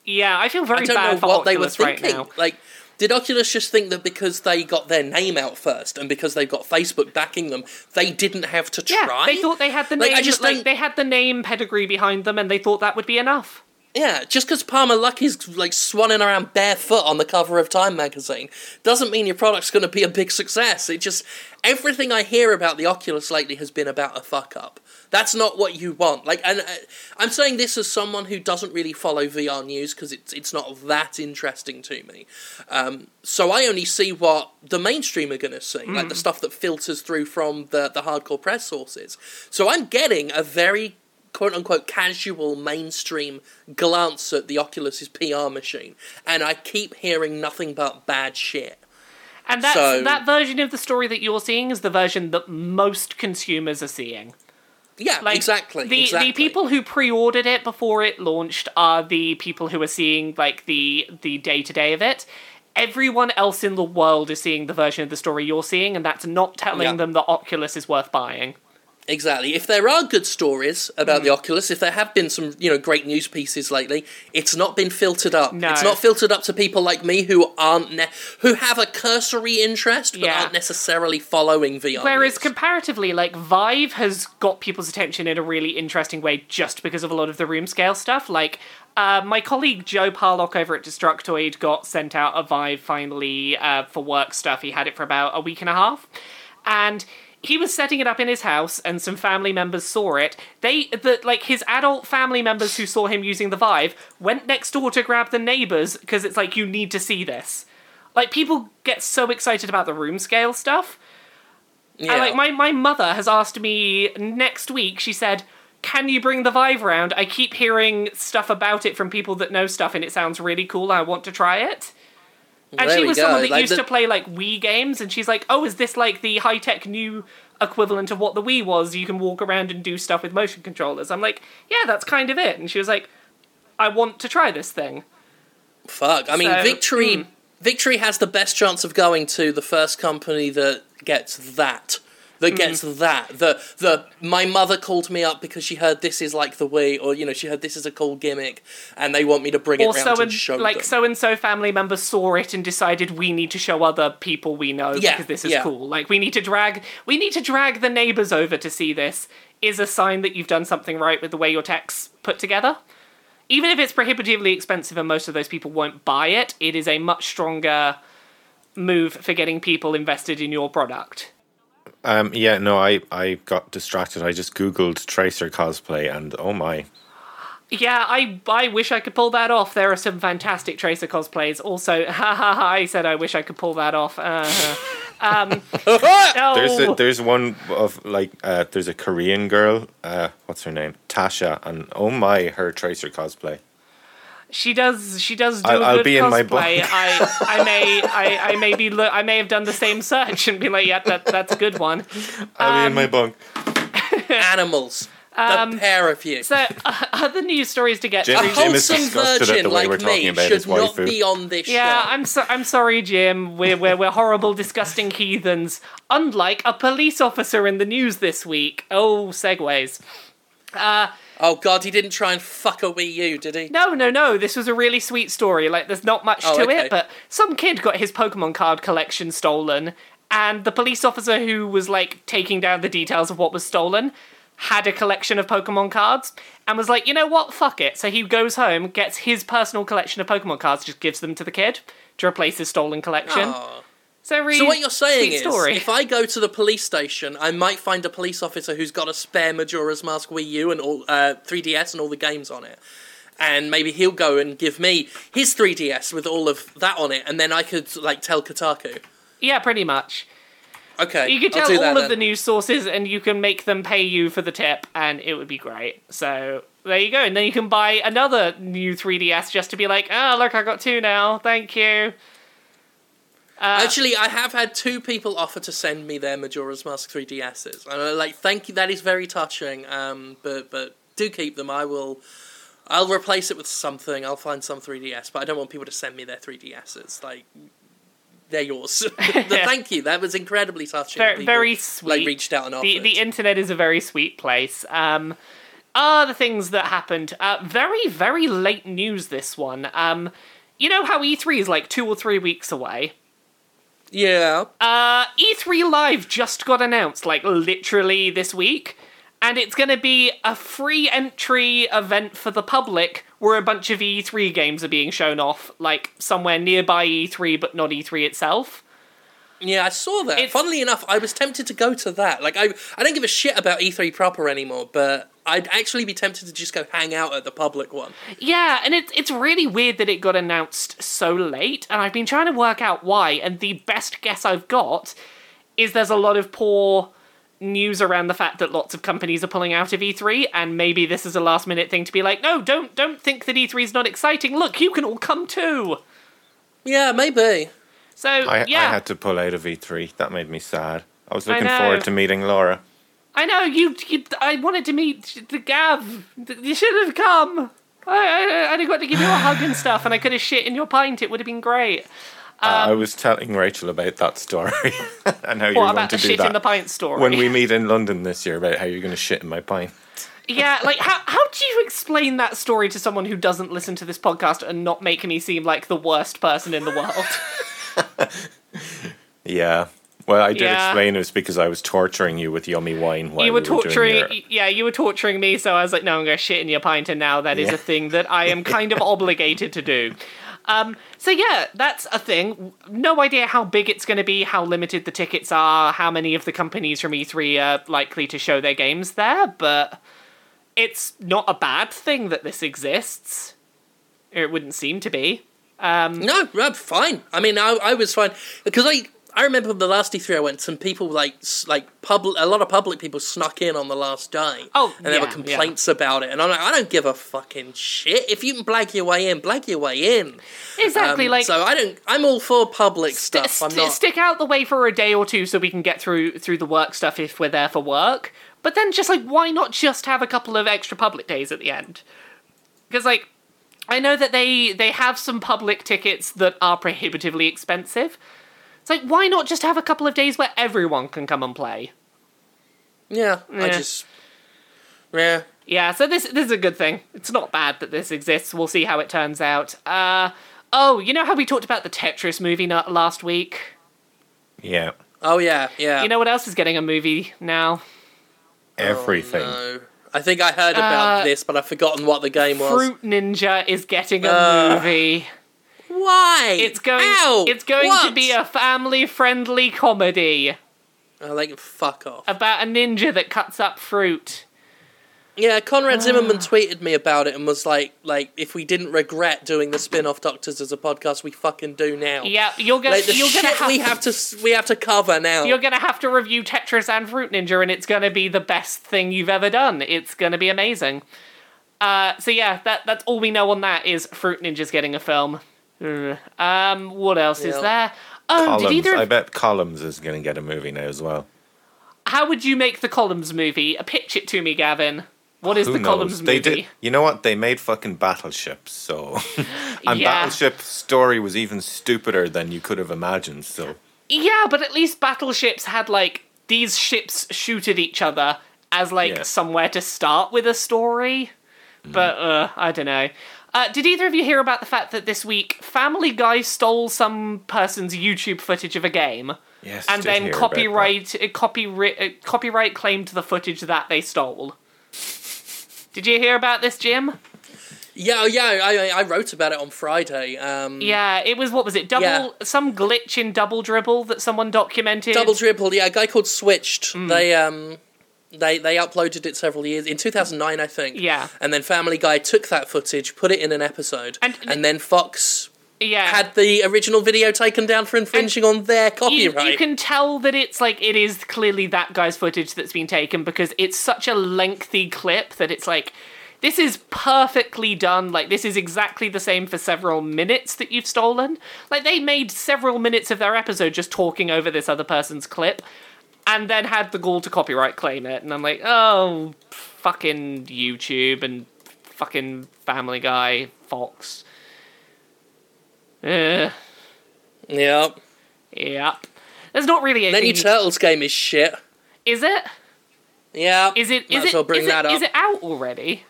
yeah, I feel very I don't bad know for what Oculus they were thinking. now. Like, did Oculus just think that because they got their name out first and because they've got Facebook backing them, they didn't have to Yeah, try? they thought they had the Like, name. I just like don't- they had the name pedigree behind them, and they thought that would be enough. Yeah, just because Palmer Luckey is like swanning around barefoot on the cover of Time magazine doesn't mean your product's going to be a big success. It just everything I hear about the Oculus lately has been about a fuck up. That's not what you want. Like, and uh, I'm saying this as someone who doesn't really follow VR news because it's it's not that interesting to me. Um, so I only see what the mainstream are going to see, like the stuff that filters through from the the hardcore press sources. So I'm getting a very quote unquote casual mainstream glance at the Oculus's PR machine, and I keep hearing nothing but bad shit. And that's, So- that version of the story that you're seeing is the version that most consumers are seeing. Yeah, Like exactly. The exactly. the people who pre-ordered it before it launched are the people who are seeing like the the day to day of it. Everyone else in the world is seeing the version of the story you're seeing, and that's not telling Yeah. them that Oculus is worth buying. Exactly. If there are good stories about Hmm. the Oculus, if there have been some, you know, great news pieces lately, it's not been filtered up. No. It's not filtered up to people like me who aren't ne- who have a cursory interest but Yeah. aren't necessarily following VR. Whereas news. comparatively, like Vive has got people's attention in a really interesting way just because of a lot of the room scale stuff. Like uh, my colleague Joe Parlock over at Destructoid got sent out a Vive finally uh, for work stuff. He had it for about a week and a half, and he was setting it up in his house, and some family members saw it. They, the like his adult family members who saw him using the Vive, went next door to grab the neighbors because it's like you need to see this. Like people get so excited about the room scale stuff. yeah. And, like my, my mother has asked me next week, she said, Can you bring the Vive round? I keep hearing stuff about it from people that know stuff and it sounds really cool. I want to try it. And There she was go. someone that Like used the- to play like Wii games and she's like, Oh, is this like the high tech new equivalent of what the Wii was? You can walk around and do stuff with motion controllers. I'm like, Yeah, that's kind of it. And she was like, I want to try this thing. Fuck. I mean, So, Victory hmm. Victory has the best chance of going to the first company that gets that. That mm. gets that. The the my mother called me up because she heard this is like the way, or you know, she heard this is a cool gimmick, and they want me to bring it Or round so and and show like so and so family members saw it and decided we need to show other people we know Yeah, because this is yeah. cool. Like we need to drag we need to drag the neighbors over to see this is a sign that you've done something right with the way your tech's put together. Even if it's prohibitively expensive and most of those people won't buy it, it is a much stronger move for getting people invested in your product. Um, yeah, no, I, I got distracted. I just googled Tracer cosplay, and oh my, Yeah, I I wish I could pull that off. There are some fantastic Tracer cosplays. Also, ha ha ha! I said I wish I could pull that off. Uh, um, there's a, there's one of like uh, there's a Korean girl. Uh, what's her name? Tasha, and oh my, her Tracer cosplay. She does she does do I'll- a I'll good be in my cosplay. book. I I may I, I may be lo- I may have done the same search and be like, yeah, that that's a good one. I'll be in my Um, bunk. animals. the pair of you. So uh, other news stories to get Jim- a through. Jim is wholesome disgusted at the virgin like me should not be on this Yeah, show. I'm so, I'm sorry, Jim. We're, we're we're horrible, disgusting heathens. Unlike a police officer in the news this week. Oh, segues. Oh god, he didn't try and fuck a Wii U, did he? No, no, no. This was a really sweet story. Like, there's not much Oh, to okay. it, but some kid got his Pokemon card collection stolen, and the police officer who was like taking down the details of what was stolen had a collection of Pokemon cards and was like, you know what, fuck it. So he goes home, gets his personal collection of Pokemon cards, just gives them to the kid to replace his stolen collection. Aw. So, really So what you're saying is, story. if I go to the police station, I might find a police officer who's got a spare Majora's Mask Wii U and all uh, 3DS and all the games on it, and maybe he'll go and give me his 3DS with all of that on it, and then I could like tell Kotaku. Yeah, pretty much. Okay, You could tell all of then. the news sources, and you can make them pay you for the tip, and it would be great. So there you go, and then you can buy another new 3DS just to be like, oh look, I got two now. Thank you. Uh, Actually, I have had two people offer to send me their Majora's Mask 3DSs. And I'm like, thank you, that is very touching. Um, but but do keep them. I will. I'll replace it with something. I'll find some 3DS, but I don't want people to send me their 3DSs. Like, they're yours. But thank you. That was incredibly touching. Very- People, very Like reached out and offered. the the internet is a very sweet place. Um, other things that happened. Uh, very very late news. This one. Um, you know how E3 is like two or three weeks away. Yeah. Uh, E3 Live just got announced, like literally this week, and it's going to be a free entry event for the public where a bunch of E3 games are being shown off, like somewhere nearby E3 but not E3 itself. Yeah, I saw that. It's- Funnily enough, I was tempted to go to that. Like, I, I don't give a shit about E3 proper anymore, but I'd actually be tempted to just go hang out at the public one. Yeah, and it's it's really weird that it got announced so late, and I've been trying to work out why. And the best guess I've got is there's a lot of poor news around the fact that lots of companies are pulling out of E3, and maybe this is a last minute thing to be like, no, don't don't think that E3 is not exciting. Look, you can all come too. Yeah, maybe. So I, yeah, I had to pull out of E3. That made me sad. I was looking know. forward to meeting Laura. I know you, you. I wanted to meet the Gav. You should have come. I, I, I'd have got to give you a hug and stuff, and I could have shit in your pint. It would have been great. Uh, Um, I was telling Rachel about that story and how you What were going about to the do shit that in the pint story? when we meet in London this year about how you're going to shit in my pint. Yeah, like how how do you explain that story to someone who doesn't listen to this podcast and not make me seem like the worst person in the world? Yeah. Well, I did Yeah. explain it was because I was torturing you with yummy wine while you were we doing torturing your- yeah, you were torturing me, so I was like, no, I'm gonna shit in your pint, and now that is Yeah. a thing that I am kind of obligated to do. Um, so yeah, that's a thing. No idea how big it's going to be, how limited the tickets are, how many of the companies from E3 are likely to show their games there, but it's not a bad thing that this exists. It wouldn't seem to be. Um, No, no, fine. I mean, I, I was fine because I I remember the last E3 I went. Some people like like public, a lot of public people snuck in on the last day. Oh, and there were yeah, complaints about it, and I'm like, I don't give a fucking shit. If you can blag your way in, blag your way in. exactly, Um, like so I don't. I'm all for public st- stuff. I'm st- not. stick out the way for a day or two so we can get through through the work stuff if we're there for work. But then just like why not just have a couple of extra public days at the end? Because like I know that they they have some public tickets that are prohibitively expensive. It's like why not just have a couple of days where everyone can come and play? yeah, I Yeah. just. Yeah. Yeah, so this this is a good thing. It's not bad that this exists. We'll see how it turns out. Uh oh, you know how we talked about the Tetris movie na- last week? Yeah. Oh yeah, yeah. You know what else is getting a movie now? Everything. No. I think I heard about Uh, this, but I've forgotten what the game was. Fruit Ninja is getting a Uh, movie. Why? It's going. Ow! It's going to be a family-friendly comedy Oh, like fuck off. about a ninja that cuts up fruit. Yeah, Conrad Ah. Zimmerman tweeted me about it and was like, like if we didn't regret doing the spin-off Doctors as a podcast, we fucking do now. Yeah, you're gonna. Like the you're shit gonna have. we have to we have to cover now. You're gonna have to review Tetris and Fruit Ninja, and it's gonna be the best thing you've ever done. It's gonna be amazing. Uh, so yeah, that that's all we know on that is Fruit Ninja's getting a film. Ugh. Um, what else is Yeah. there? Oh, did Columns. either? I bet Columns is going to get a movie now as well. how would you make the Columns movie? Uh, Pitch it to me, Gavin. What is Who the knows? Columns they movie? did. You know what? They made fucking battleships. So, and Yeah. Battleship story was even stupider than you could have imagined. So, Yeah, but at least battleships had like these ships shoot at each other as like Yeah. somewhere to start with a story. But uh, I don't know. Uh, did either of you hear about the fact that this week Family Guy stole some person's YouTube footage of a game yes. and then copyright uh, copyright uh, copyright claimed the footage that they stole? Did you hear about this, Jim? yeah, yeah. I I wrote about it on Friday. Um, Yeah, it was what was it? Double Yeah. some glitch in Double Dribble that someone documented. Double Dribble. Yeah, a guy called Switched. Hmm. They um. They, they uploaded it several years in 2009 I think Yeah. and then Family Guy took that footage put it in an episode And- and then Fox Yeah. had the original video taken down for infringing on their you, copyright. you can tell that it's like it is clearly that guy's footage that's been taken because it's such a lengthy clip that it's like this is perfectly done like this is exactly the same for several minutes that you've stolen like they made several minutes of their episode just talking over this other person's clip and then had the gall to copyright claim it and i'm like oh fucking youtube and fucking family guy fox Ugh. Yep. Yep. There's not really anything. your Turtles game is shit. is it? Yeah. Is it? Is Might it? well bring is that it, up. is it out already?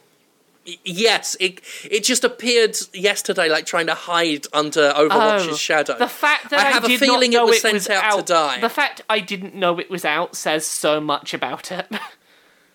Yes, it it just appeared yesterday, like trying to hide under Overwatch's Oh, shadow. The fact that I I, have a feeling it was it sent was out to die. The fact I didn't know it was out says so much about it.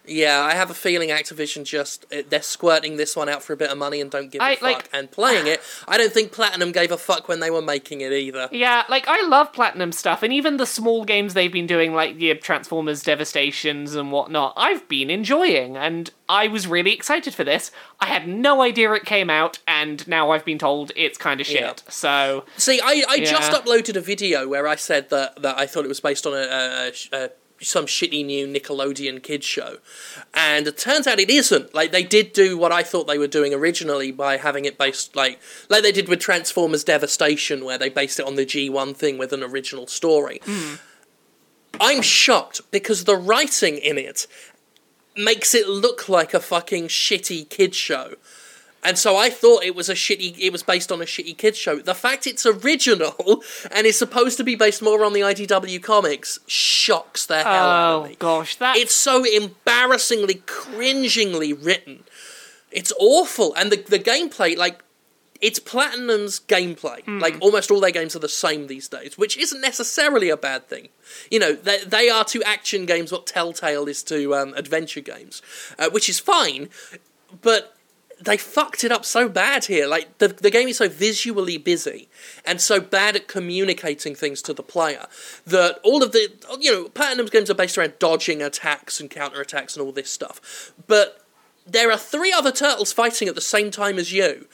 yeah, I have a feeling Activision just uh, they're squirting this one out for a bit of money and don't give a I, fuck. like- and playing it, I don't think Platinum gave a fuck when they were making it either. yeah, like I love Platinum stuff, and even the small games they've been doing, like the Transformers Devastations and whatnot, I've been enjoying, and I was really excited for this. I had no idea it came out, and now I've been told it's kind of shit. Yeah. So See, I, I just uploaded a video where I said that, that I thought it was based on a, a, a some shitty new Nickelodeon kids show, and it turns out it isn't. Like they did do what I thought they were doing originally by having it based like like they did with Transformers Devastation, where they based it on the G one thing with an original story. Hmm. I'm shocked because the writing in it makes it look like a fucking shitty kid show. And so I thought it was a shitty. It was based on a shitty kids show. The fact it's original and is supposed to be based more on the IDW comics shocks the hell out of oh me. gosh, that It's so embarrassingly, cringingly written. It's awful, and the the gameplay, like, it's Platinum's gameplay. Like almost all their games are the same these days, which isn't necessarily a bad thing. You know, they, they are to action games what Telltale is to um, adventure games, uh, which is fine, but they fucked it up so bad here. Like the the game is so visually busy and so bad at communicating things to the player that all of the you know Platinum's games are based around dodging attacks and counter attacks and all this stuff, but there are three other turtles fighting at the same time as you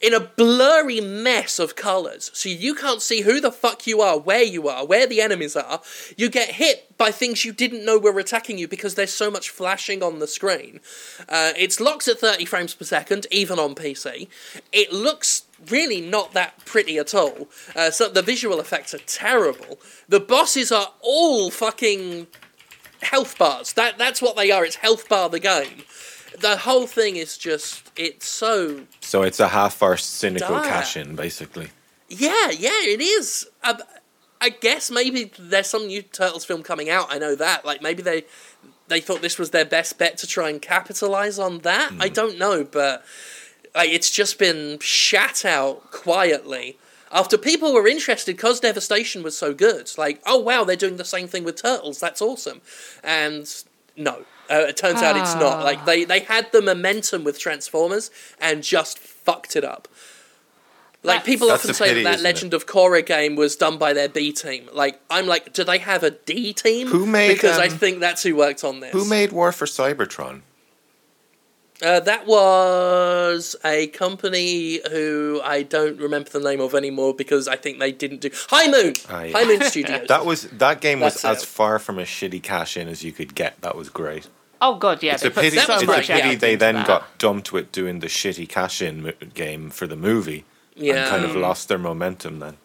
in a blurry mess of colours. So you can't see who the fuck you are, where you are, where the enemies are. You get hit by things you didn't know were attacking you because there's so much flashing on the screen. Uh, it's locked at 30 frames per second, even on PC. It looks really not that pretty at all. Uh, so the visual effects are terrible. The bosses are all fucking health bars. That that's what they are. It's health bar the game. The whole thing is just it's so So it's a half-arsed cynical Dire. cash-in, basically. yeah yeah it is. Uh, I guess maybe there's some new Turtles film coming out. I know that. Like maybe they they thought this was their best bet to try and capitalize on that. I don't know, but like it's just been shat out quietly. After people were interested because Devastation was so good, like, oh wow, they're doing the same thing with Turtles, that's awesome. And no, uh, it turns out it's not. Like they they had the momentum with Transformers and just fucked it up. Like That's- people That's often say pity, that that isn't it? Legend of Korra game was done by their B team. Like I'm like, do they have a D team? Who made, Because I um, think that's who worked on this. Who made War for Cybertron? Uh, that was a company who I don't remember the name of anymore because I think they didn't do High Moon. Ah, yeah. High Moon Studios. That was that game was That's as it. far from a shitty cash-in as you could get. That was great. Oh god, yeah. It's they a pity. so It's a much great, pity they then that. got dumped with doing the shitty cash-in mo- game for the movie yeah, and kind of lost their momentum. Then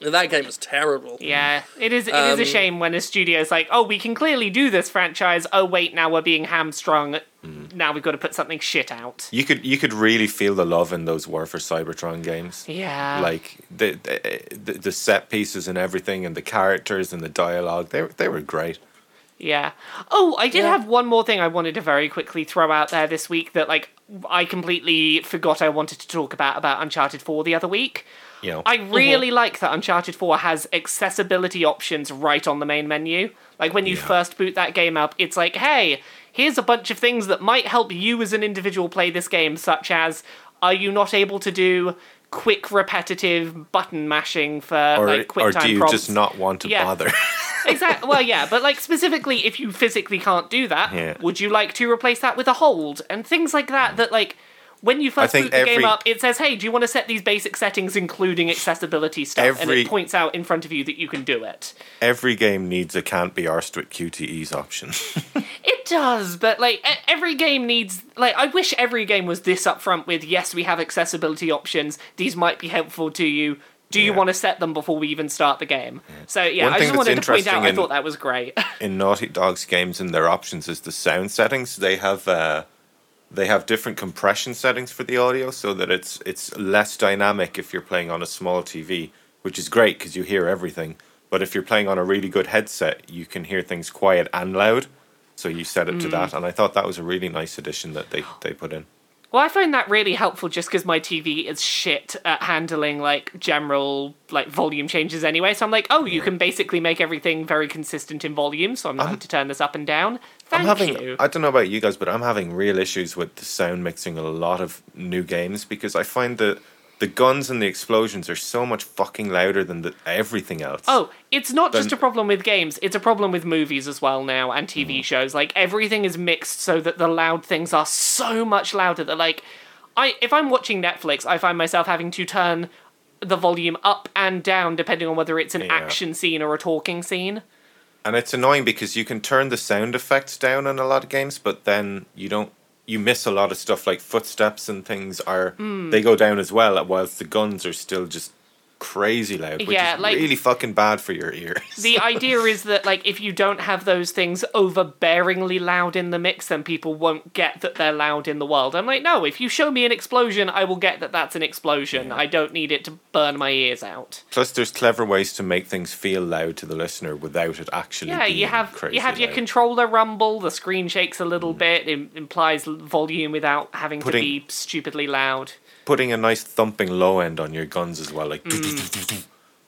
that game was terrible. Yeah, it is. It is Um, a shame when a studio's like, "Oh, we can clearly do this franchise." Oh, wait, now we're being hamstrung. Mm. Now we've got to put something shit out. you could you could really feel the love in those War for Cybertron games. Yeah, Like the, the the set pieces and everything, and the characters and the dialogue. They were- they were great. yeah. Oh, I did Yeah. have one more thing I wanted to very quickly throw out there this week that like I completely forgot I wanted to talk about about Uncharted Four the other week. You know, I mm-hmm. really like that Uncharted 4 has accessibility options right on the main menu. Like when you Yeah. first boot that game up, it's like, hey, here's a bunch of things that might help you as an individual play this game, such as are you not able to do quick repetitive button mashing for or like quick or time do you prompts? just not want to Yeah. bother? exactly. Well, yeah, but like specifically, if you physically can't do that, Yeah. would you like to replace that with a hold and things like that? Mm. That like when you first boot the game up, it says, "Hey, do you want to set these basic settings, including accessibility stuff?" and it points out in front of you that you can do it. Every game needs a can't be arsed with QTEs option. It does, but like every game needs like I wish every game was this upfront with yes, we have accessibility options. These might be helpful to you. Do you Yeah. want to set them before we even start the game? So yeah, One I just wanted to point out I in- thought that was great. in Naughty Dog's games and their options is the sound settings. They have uh, they have different compression settings for the audio, so that it's it's less dynamic if you're playing on a small TV, which is great because you hear everything. But if you're playing on a really good headset, you can hear things quiet and loud. So you set it to mm. that, and I thought that was a really nice addition that they, they put in. Well, I find that really helpful just because my TV is shit at handling like general like volume changes anyway. So I'm like, oh, you can basically make everything very consistent in volume. So I'm not having to turn this up and down. Thank I'm having you. I don't know about you guys, but I'm having real issues with the sound mixing in a lot of new games because I find that the guns and the explosions are so much fucking louder than the, everything else. Oh, it's not just a problem with games, it's a problem with movies as well now and Mm. TV shows. Like everything is mixed so that the loud things are so much louder that like I if I'm watching Netflix, I find myself having to turn the volume up and down depending on whether it's an Yeah. action scene or a talking scene. And it's annoying because you can turn the sound effects down in a lot of games, but then you don't. You miss a lot of stuff like footsteps and things are Hmm. they go down as well, whilst the guns are still just crazy loud, which Yeah, is like- really fucking bad for your ears. The idea is that like if you don't have those things overbearingly loud in the mix, then people won't get that they're loud in the world. I'm like, no, if you show me an explosion, I will get that that's an explosion. I don't need it to burn my ears out. Plus, there's clever ways to make things feel loud to the listener without it actually. Yeah, being you have you have your loud. controller rumble. The screen shakes a little mm. bit. It implies volume without having Putting- to be stupidly loud. Putting a nice thumping low end on your guns as well, like.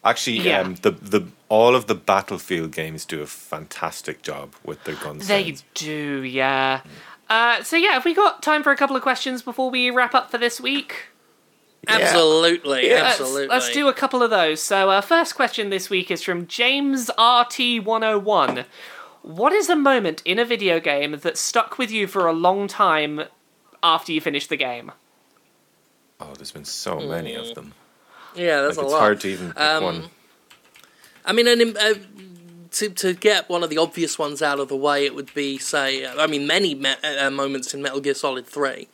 Actually, Mm. Yeah. um, the the all of the Battlefield games do a fantastic job with their guns. They do, yeah. Uh, so yeah, have we got time for a couple of questions before we wrap up for this week? Absolutely, Let's- absolutely. Let's, do a couple of those. So, uh, first question this week is from James RT101. What is a moment in a video game that stuck with you for a long time after you finished the game? Oh, there's been so many of them. Yeah, there's Like, a it's lot. It's hard to even pick Um, one. I mean, an, im- uh, to to get one of the obvious ones out of the way, it would be say, I mean, many me- uh, moments in Metal Gear Solid Three.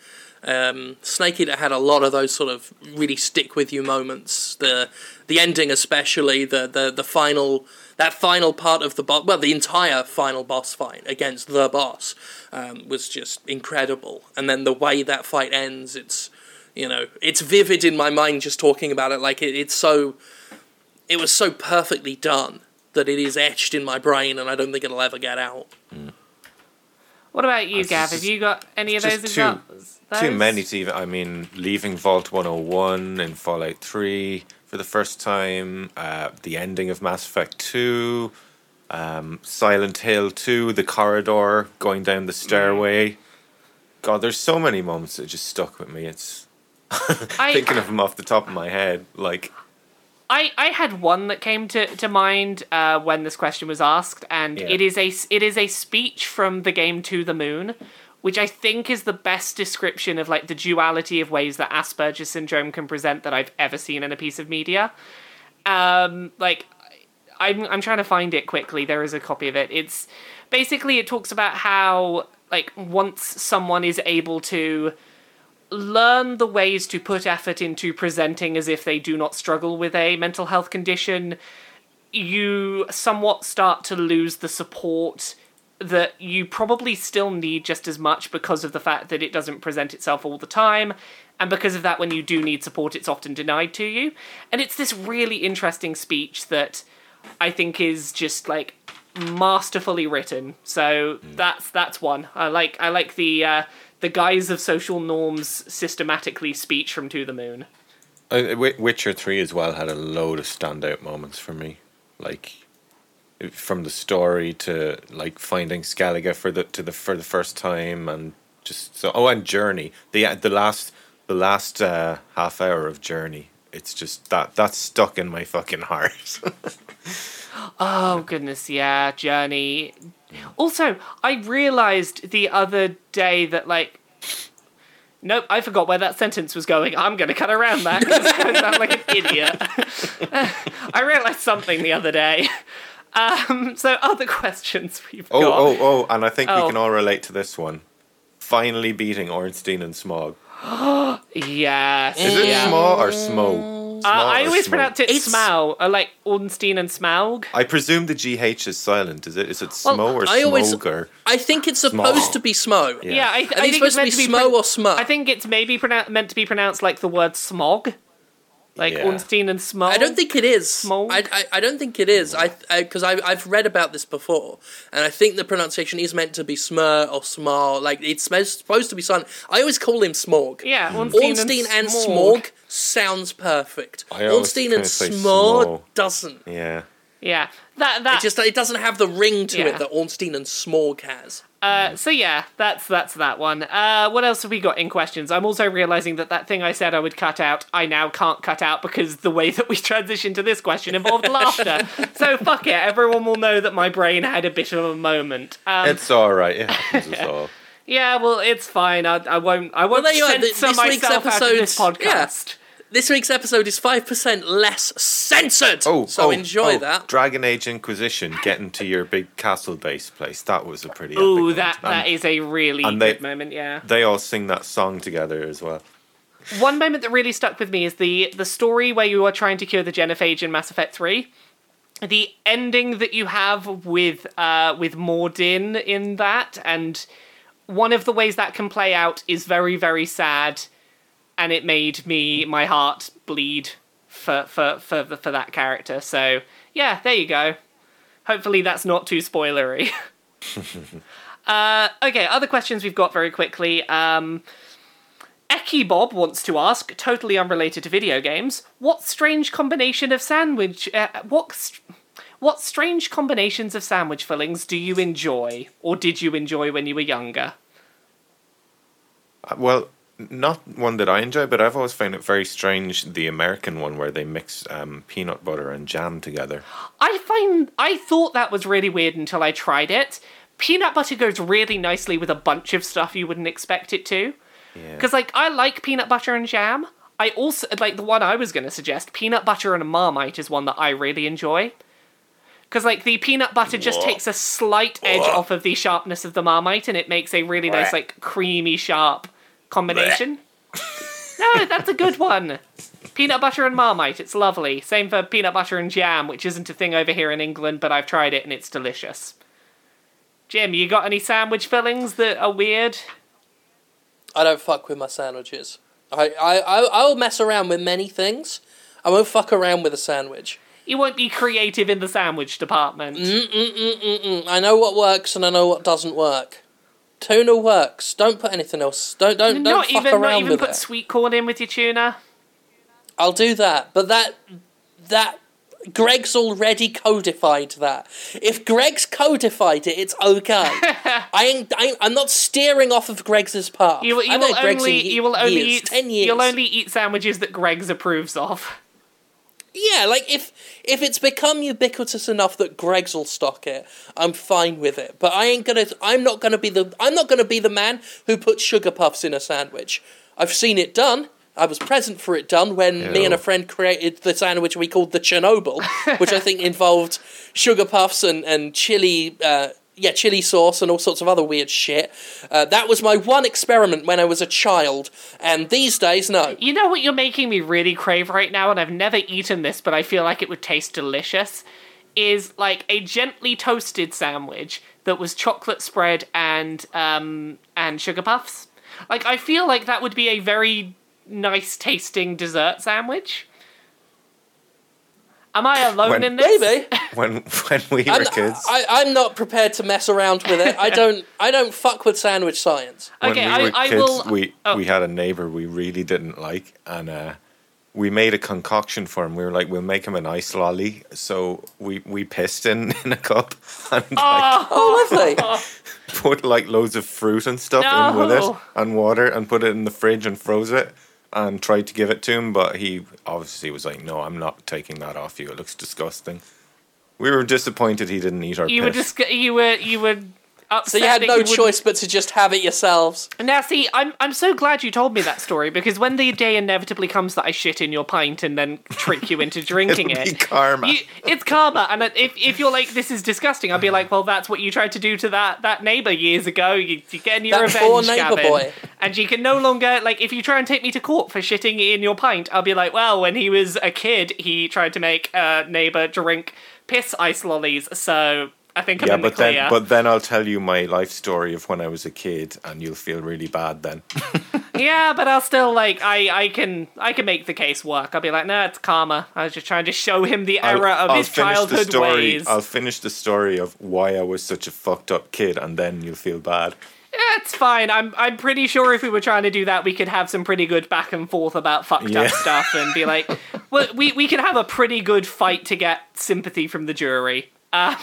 Um, Snake Eater had a lot of those sort of really stick with you moments. The the ending, especially the the the final that final part of the boss. Well, the entire final boss fight against the boss um, was just incredible. And then the way that fight ends, it's you know, it's vivid in my mind just talking about it. Like it, it's so it was so perfectly done that it is etched in my brain, and I don't think it'll ever get out. What about you, Gav? just- Have you got any of those too- examples? Too Those? many to even. I mean, leaving Vault 101 in Fallout 3 for the first time, uh, the ending of Mass Effect 2, um, Silent Hill 2, the corridor going down the stairway. God, there's so many moments that just stuck with me. It's I, thinking of them off the top of my head. Like, I, I had one that came to, to mind uh, when this question was asked, and Yeah. it is a it is a speech from the game To the Moon, which I think is the best description of like the duality of ways that Asperger's syndrome can present that I've ever seen in a piece of media. Um, like I'm I'm trying to find it quickly. There is a copy of it. It's basically it talks about how like once someone is able to learn the ways to put effort into presenting as if they do not struggle with a mental health condition, you somewhat start to lose the support that you probably still need just as much because of the fact that it doesn't present itself all the time. And because of that, when you do need support, it's often denied to you. And it's this really interesting speech that I think is just like masterfully written. So that's that's one. I like I like the uh, the guise of social norms systematically speech from To the Moon. uh, Witcher 3 as well had a load of standout moments for me. Like, from the story to like finding Skellige for the to the for the first time and just so oh and Journey the the last the last uh, half hour of Journey it's just that that's stuck in my fucking heart Oh goodness, yeah, Journey. Also, I realized the other day that like Nope, I forgot where that sentence was going. I'm going to cut around that because I sound like an idiot. I realised something the other day. Um, so, other questions we've Oh, got. oh, oh, oh, and I think Oh. we can all relate to this one. Finally beating Ornstein and Smog. Yes. Is it yeah. Smog or Smo? Uh, I always Smo? pronounce it It's- Smaug, uh, like Ornstein and Smaug. I presume the GH is silent. Is it? Is it Well, Smo or I always- Smog or? I think it's supposed Smo. to be Smo. Yeah. Yeah, I, I I think think it's supposed to be meant Smo pro- or Smo. I think it's maybe pronou- meant to be pronounced like the word smog, like Yeah. Ornstein and Smog. I don't think it is. Smog? I, I, I don't think it is. I because I, I've read about this before, and I think the pronunciation is meant to be smur or smar. Like it's supposed supposed to be silent. I always call him Smog. Yeah, Ornstein, Ornstein and Smog. Smog sounds perfect. I Ornstein and kinda Smog doesn't. Yeah. Yeah, that that. It just it doesn't have the ring to Yeah. it that Ornstein and Smog has. uh, so yeah, that's that's that one. Uh, what else have we got in questions? I'm also realizing that that thing I said I would cut out, I now can't cut out because the way that we transitioned to this question involved laughter. So fuck it, everyone will know that my brain had a bit of a moment. Um, It's all right. It happens us all. yeah, well, it's fine. I, I won't. I won't there you are. Th- censor this week's myself out of this episode's- yeah. Podcast. This week's episode is five percent less censored. Oh, so oh, enjoy oh, that. Dragon Age Inquisition getting to your big castle base place. That was a pretty. Ooh, epic that moment. that is a really and good they- moment. Yeah. They all sing that song together as well. One moment that really stuck with me is the the story where you are trying to cure the genophage in Mass Effect Three. The ending that you have with uh, with Mordin in that, and one of the ways that can play out is very very sad, and it made me my heart bleed for for for for that character. So yeah, there you go. Hopefully that's not too spoilery. uh, okay, other questions we've got very quickly. Um, Eki Bob wants to ask, totally unrelated to video games, what strange combination of sandwich, uh, what, what strange combinations of sandwich fillings do you enjoy, or did you enjoy when you were younger? Uh, Well, not one that I enjoy, but I've always found it very strange the American one where they mix um, peanut butter and jam together. I find I thought that was really weird until I tried it. Peanut butter goes really nicely with a bunch of stuff you wouldn't expect it to. Yeah. Because like I like peanut butter and jam. I also like the one I was going to suggest. Peanut butter and a Marmite is one that I really enjoy. Because like the peanut butter just Whoa. takes a slight edge off of the sharpness of the Marmite, and it makes a really nice like creamy sharp combination. no, that's a good one. Peanut butter and Marmite, it's lovely. Same for peanut butter and jam, which isn't a thing over here in England, but I've tried it and it's delicious. Jim, you got any sandwich fillings that are weird? I don't fuck with my sandwiches. I, I, I, I'll mess around with many things. I won't fuck around with a sandwich. You won't be creative in the sandwich department. Mm, I know what works and I know what doesn't work. Tuna works. Don't put anything else. Don't don't don't not fuck even around not even with put it. sweet corn in with your tuna. I'll do that, but that that Greggs already codified that. If Greggs codified it, it's okay. I ain't, I ain't, I'm not steering off of Greggs path. You, you will only you will only years, eat ten years. you'll only eat sandwiches that Greggs approves of. Yeah, like if if it's become ubiquitous enough that Greggs will stock it, I'm fine with it. But I ain't gonna. I'm not gonna be the. I'm not gonna be the man who puts sugar puffs in a sandwich. I've seen it done. I was present for it done when me and a friend created the sandwich we called the Chernobyl, which I think involved sugar puffs and and chili. Uh, yeah, chili sauce and all sorts of other weird shit. Uh, that was my one experiment when I was a child, and these days, no. You know what you're making me really crave right now, and I've never eaten this, but I feel like it would taste delicious. Is like a gently toasted sandwich that was chocolate spread and um and sugar puffs. Like I feel like that would be a very nice tasting dessert sandwich. Am I alone When- in this? Maybe. When when we were I'm, kids, I, I'm not prepared to mess around with it. I don't. I don't fuck with sandwich science. when Okay, we I- were I kids, will- we oh. we had a neighbor we really didn't like, and uh, we made a concoction for him. We were like, we'll make him an ice lolly. So we we pissed in in a cup and like Oh, lovely. put like loads of fruit and stuff in with it and water and put it in the fridge and froze it and tried to give it to him, but he obviously was like, "No, I'm not taking that off you. It looks disgusting." We were disappointed he didn't eat our You were piss. just you were you were So you had no wouldn't- choice but to just have it yourselves. Now, see, I'm I'm so glad you told me that story because when the day inevitably comes that I shit in your pint and then trick you into drinking it, be karma. you- it's karma. And if if you're like, this is disgusting, I'll be like, well, that's what you tried to do to that that neighbor years ago. You, you're getting your That revenge, poor neighbour Gavin. boy. And you can no longer like if you try and take me to court for shitting in your pint, I'll be like, well, when he was a kid, he tried to make a neighbor drink piss ice lollies. So I think I'm yeah, the but clear. then but then I'll tell you my life story of when I was a kid, and you'll feel really bad then. Yeah, but I'll still like I I can I can make the case work. I'll be like, nah, it's karma. I was just trying to show him the error I'll, of I'll his the childhood story. ways. I'll finish the story of why I was such a fucked up kid, and then you'll feel bad. Yeah, it's fine. I'm I'm pretty sure if we were trying to do that, we could have some pretty good back and forth about fucked Yeah. up stuff and be like, well, we we could have a pretty good fight to get sympathy from the jury. Um,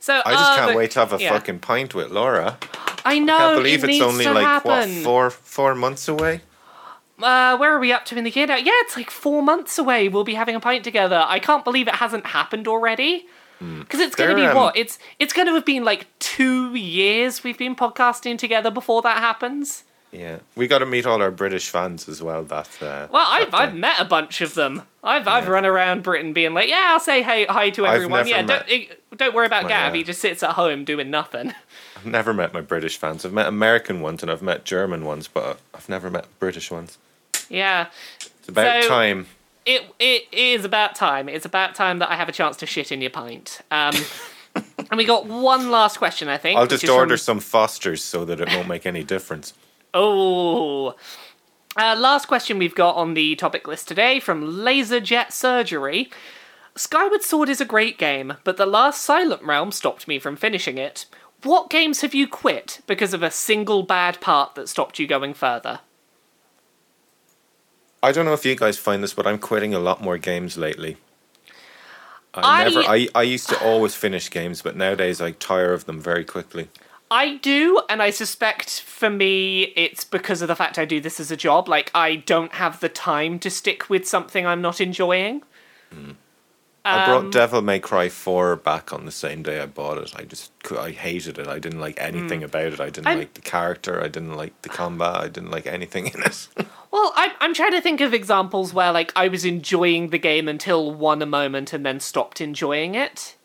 so I just uh, can't but- wait to have a yeah. fucking pint with Laura. I know. I can't believe it it's only like happen. what four four months away. Uh, where are we up to in the year now? Yeah, it's like four months away. We'll be having a pint together. I can't believe it hasn't happened already. Because it's going to be um, what? It's it's going to have been like two years we've been podcasting together before that happens. Yeah, we got to meet all our British fans as well. That uh, Well, I've, that I've met a bunch of them. I've I've run around Britain being like, yeah, I'll say hey hi to everyone. Yeah, don't eh, don't worry about my, Gav. uh, He just sits at home doing nothing. I've never met my British fans. I've met American ones and I've met German ones, but I've never met British ones. yeah, It's about So- time. it it is about time. It's about time that I have a chance to shit in your pint. Um, and we got one last question, I think. I'll just is from- order some Fosters so that it won't make any difference. Oh. Uh, last question we've got on the topic list today from Laser Jet Surgery. Skyward Sword is a great game, but the last Silent Realm stopped me from finishing it. What games have you quit because of a single bad part that stopped you going further? I don't know if you guys find this, but I'm quitting a lot more games lately. I, I- never. I, I used to always finish games, but nowadays I tire of them very quickly. I do, and I suspect for me it's because of the fact I do this as a job. Like, I don't have the time to stick with something I'm not enjoying. I Um, brought Devil May Cry 4 back on the same day I bought it. I just I hated it. I didn't like anything about it. I didn't. I'm- like the character. I didn't like the combat. I didn't like anything in it. Well, I'm, I'm trying to think of examples where, like, I was enjoying the game until one a moment and then stopped enjoying it.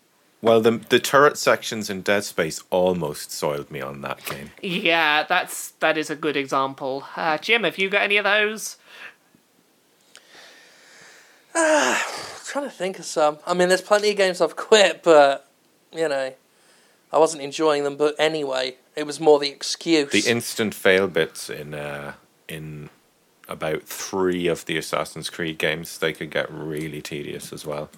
Well, the the turret sections in Dead Space almost soiled me on that game. Yeah, that's that is a good example. Uh, Jim, have you got any of those? I'm trying to think of some. I mean, there's plenty of games I've quit, but you know, I wasn't enjoying them. But anyway, it was more the excuse. The instant fail bits in uh, in about three of the Assassin's Creed games they could get really tedious as well.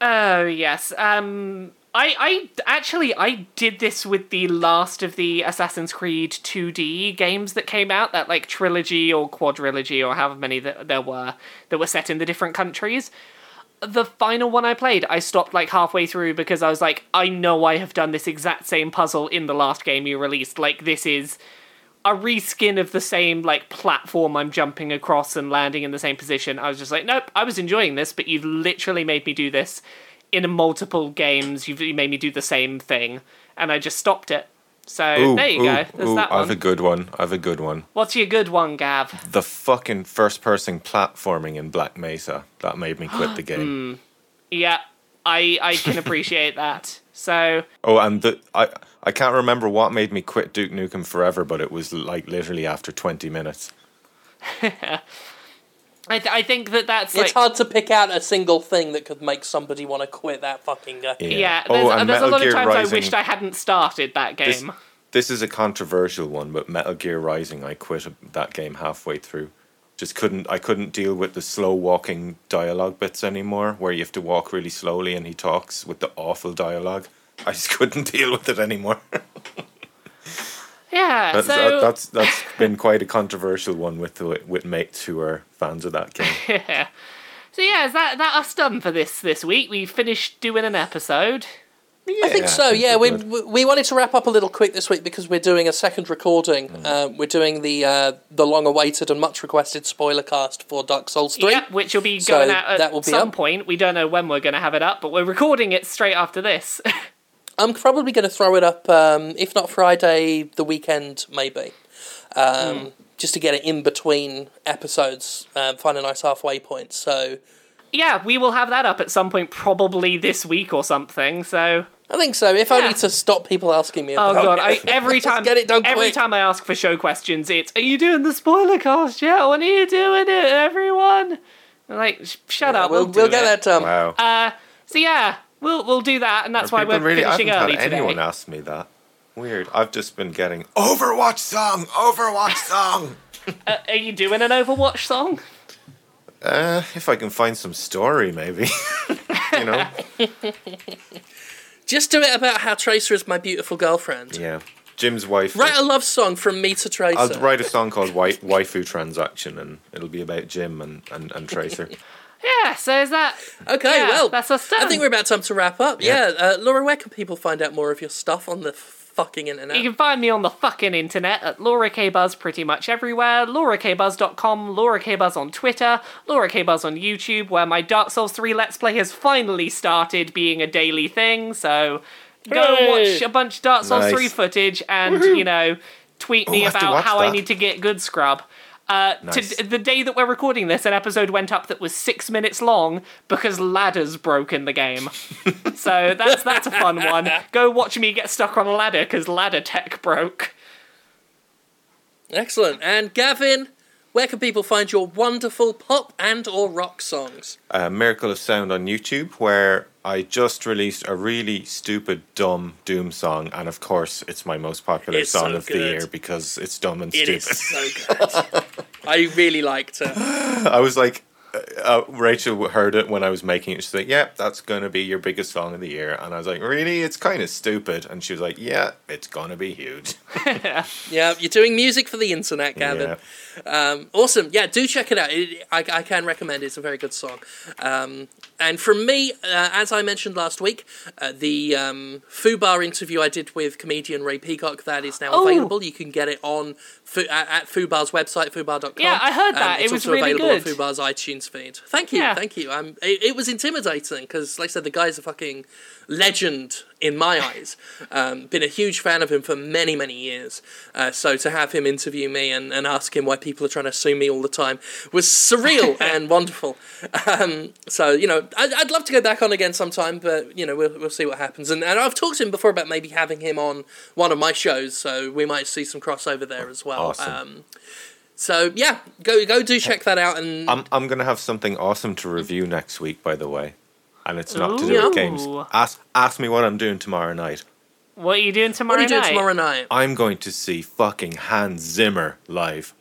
Oh yes. Um, I I actually I did this with the last of the Assassin's Creed 2D games that came out. That like trilogy or quadrilogy or however many that there were that were set in the different countries. The final one I played, I stopped like halfway through because I was like, I know I have done this exact same puzzle in the last game you released. Like this is a reskin of the same like platform I'm jumping across and landing in the same position. I was just like, nope, I was enjoying this, but you've literally made me do this in multiple games. You've you made me do the same thing, and I just stopped it. So Ooh, there you ooh, go. There's ooh, that I have a good one. I have a good one. What's your good one, Gav? The fucking first person platforming in Black Mesa. That made me quit the game. Hmm. Yeah, I I can appreciate that. So Oh, and the I I can't remember what made me quit Duke Nukem Forever, but it was like literally after 20 minutes. I th- I think that that's it's hard to pick out a single thing that could make somebody want to quit that fucking game. yeah. Oh, There's, and there's a Metal lot Gear of times Rising. I wished I hadn't started that This, game. this is a controversial one, but Metal Gear Rising, I quit that game halfway through. Just couldn't I couldn't deal with the slow walking dialogue bits anymore, where you have to walk really slowly and he talks with the awful dialogue. I just couldn't deal with it anymore. Yeah. That's, so that, that's that's been quite a controversial one with the, with mates who are fans of that game. yeah. So yeah, is that that us done for this this week? We finished doing an episode. I think so. Yeah, we're we we we wanted to wrap up a little quick this week because we're doing a second recording. Mm. Uh, we're doing the uh, the long awaited and much requested spoiler cast for Dark Souls Three. Yeah, which will be So going out at that will be some up. point. We don't know when we're going to have it up, but we're recording it straight after this. I'm probably going to throw it up, um, if not Friday, the weekend maybe, um, just to get it in between episodes, um, find a nice halfway point. So Yeah, we will have that up at some point, probably this week or something. So, I think so. If Yeah. only to stop people asking me. oh About god, I, every Let's time, get it done every quick. time I ask for show questions, it's "Are you doing the spoiler cast yet? When are you doing it, everyone?" I'm like, "Sh- shut up, we'll we'll, we'll get it." that done. Wow. Uh, so yeah, we'll we'll do that, and that's why we're really, I haven't early had today. anyone ask me that. Weird. I've just been getting Overwatch song, Overwatch song. Uh, are you doing an Overwatch song? Uh, if I can find some story, maybe. you know. Just do it about how Tracer is my beautiful girlfriend. Yeah. Jim's wife. Write a love song from me to Tracer. I'll write a song called Wai- Waifu Transaction, and it'll be about Jim and, and, and Tracer. Yeah. So is that? Okay, Yeah, well, that's us I think we're about time to wrap up. Yeah, uh, Laura, where can people find out more of your stuff on the fucking internet? You can find me on the fucking internet at Laura K Buzz pretty much everywhere. LauraKBuzz.com, Laura K Buzz on Twitter, Laura K Buzz on YouTube, where my Dark Souls 3 Let's Play has finally started being a daily thing. So go and Hooray! watch a bunch of Dark Souls Nice. 3 footage and, you know, tweet me Oh, I have to about watch how I need to get good scrub. Uh, Nice. to, the day that we're recording this, an episode went up that was six minutes long because ladders broke in the game. so that's that's a fun one. Go watch me get stuck on a ladder because ladder tech broke. Excellent. And Gavin, where can people find your wonderful pop and or rock songs? uh, Miracle of Sound on YouTube, where I just released a really stupid, dumb Doom song, and of course, it's my most popular It's song so of the year because it's dumb and It stupid. is so good. I really liked it. I was like, uh, uh, Rachel heard it when I was making it. She's like, "Yeah, that's gonna be your biggest song of the year," and I was like, "Really? It's kind of stupid." And she was like, "Yeah, it's gonna be huge." Yeah, you're doing music for the internet, Gavin. Yeah. Um, awesome. Yeah, do check it out. It, I, I can recommend it. It's a very good song. Um, and from me, uh, as I mentioned last week, uh, the um, Fubar interview I did with comedian Ray Peacock, that is now Oh. available. You can get it on Fu- at, at Fubar's website, fubar.com. Yeah, I heard Um, that. It it's was also really available good. on Fubar's iTunes feed. Thank you, Yeah. thank you. Um, it, it was intimidating because, like I said, the guy's a fucking legend in my eyes. Um, been a huge fan of him for many, many years. Uh, so to have him interview me and, and ask him why people are trying to sue me all the time was surreal and wonderful. Um, so, you know, I'd, I'd love to go back on again sometime, but, you know, we'll, we'll see what happens. And, and I've talked to him before about maybe having him on one of my shows, so we might see some crossover there as well. Awesome. Um, so, yeah, go go do check that out. And I'm I'm gonna have something awesome to review next week, by the way, and it's not to do with games. Ask ask me what I'm doing tomorrow night. What are you doing what tomorrow are you doing night? tomorrow night? I'm going to see fucking Hans Zimmer live.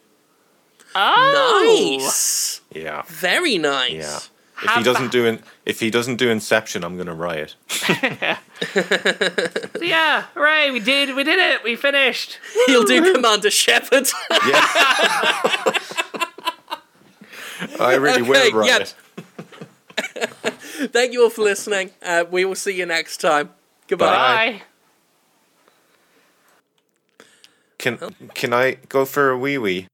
Oh, Nice. Yeah, Very nice. yeah. If Have he doesn't that- do in, if he doesn't do Inception, I'm gonna riot. yeah, hooray! We did, we did it. We finished. He'll do Commander Shepard. I really Okay, will yeah. riot. Thank you all for listening. Uh, we will see you next time. Goodbye. Bye. Can can I go for a wee wee?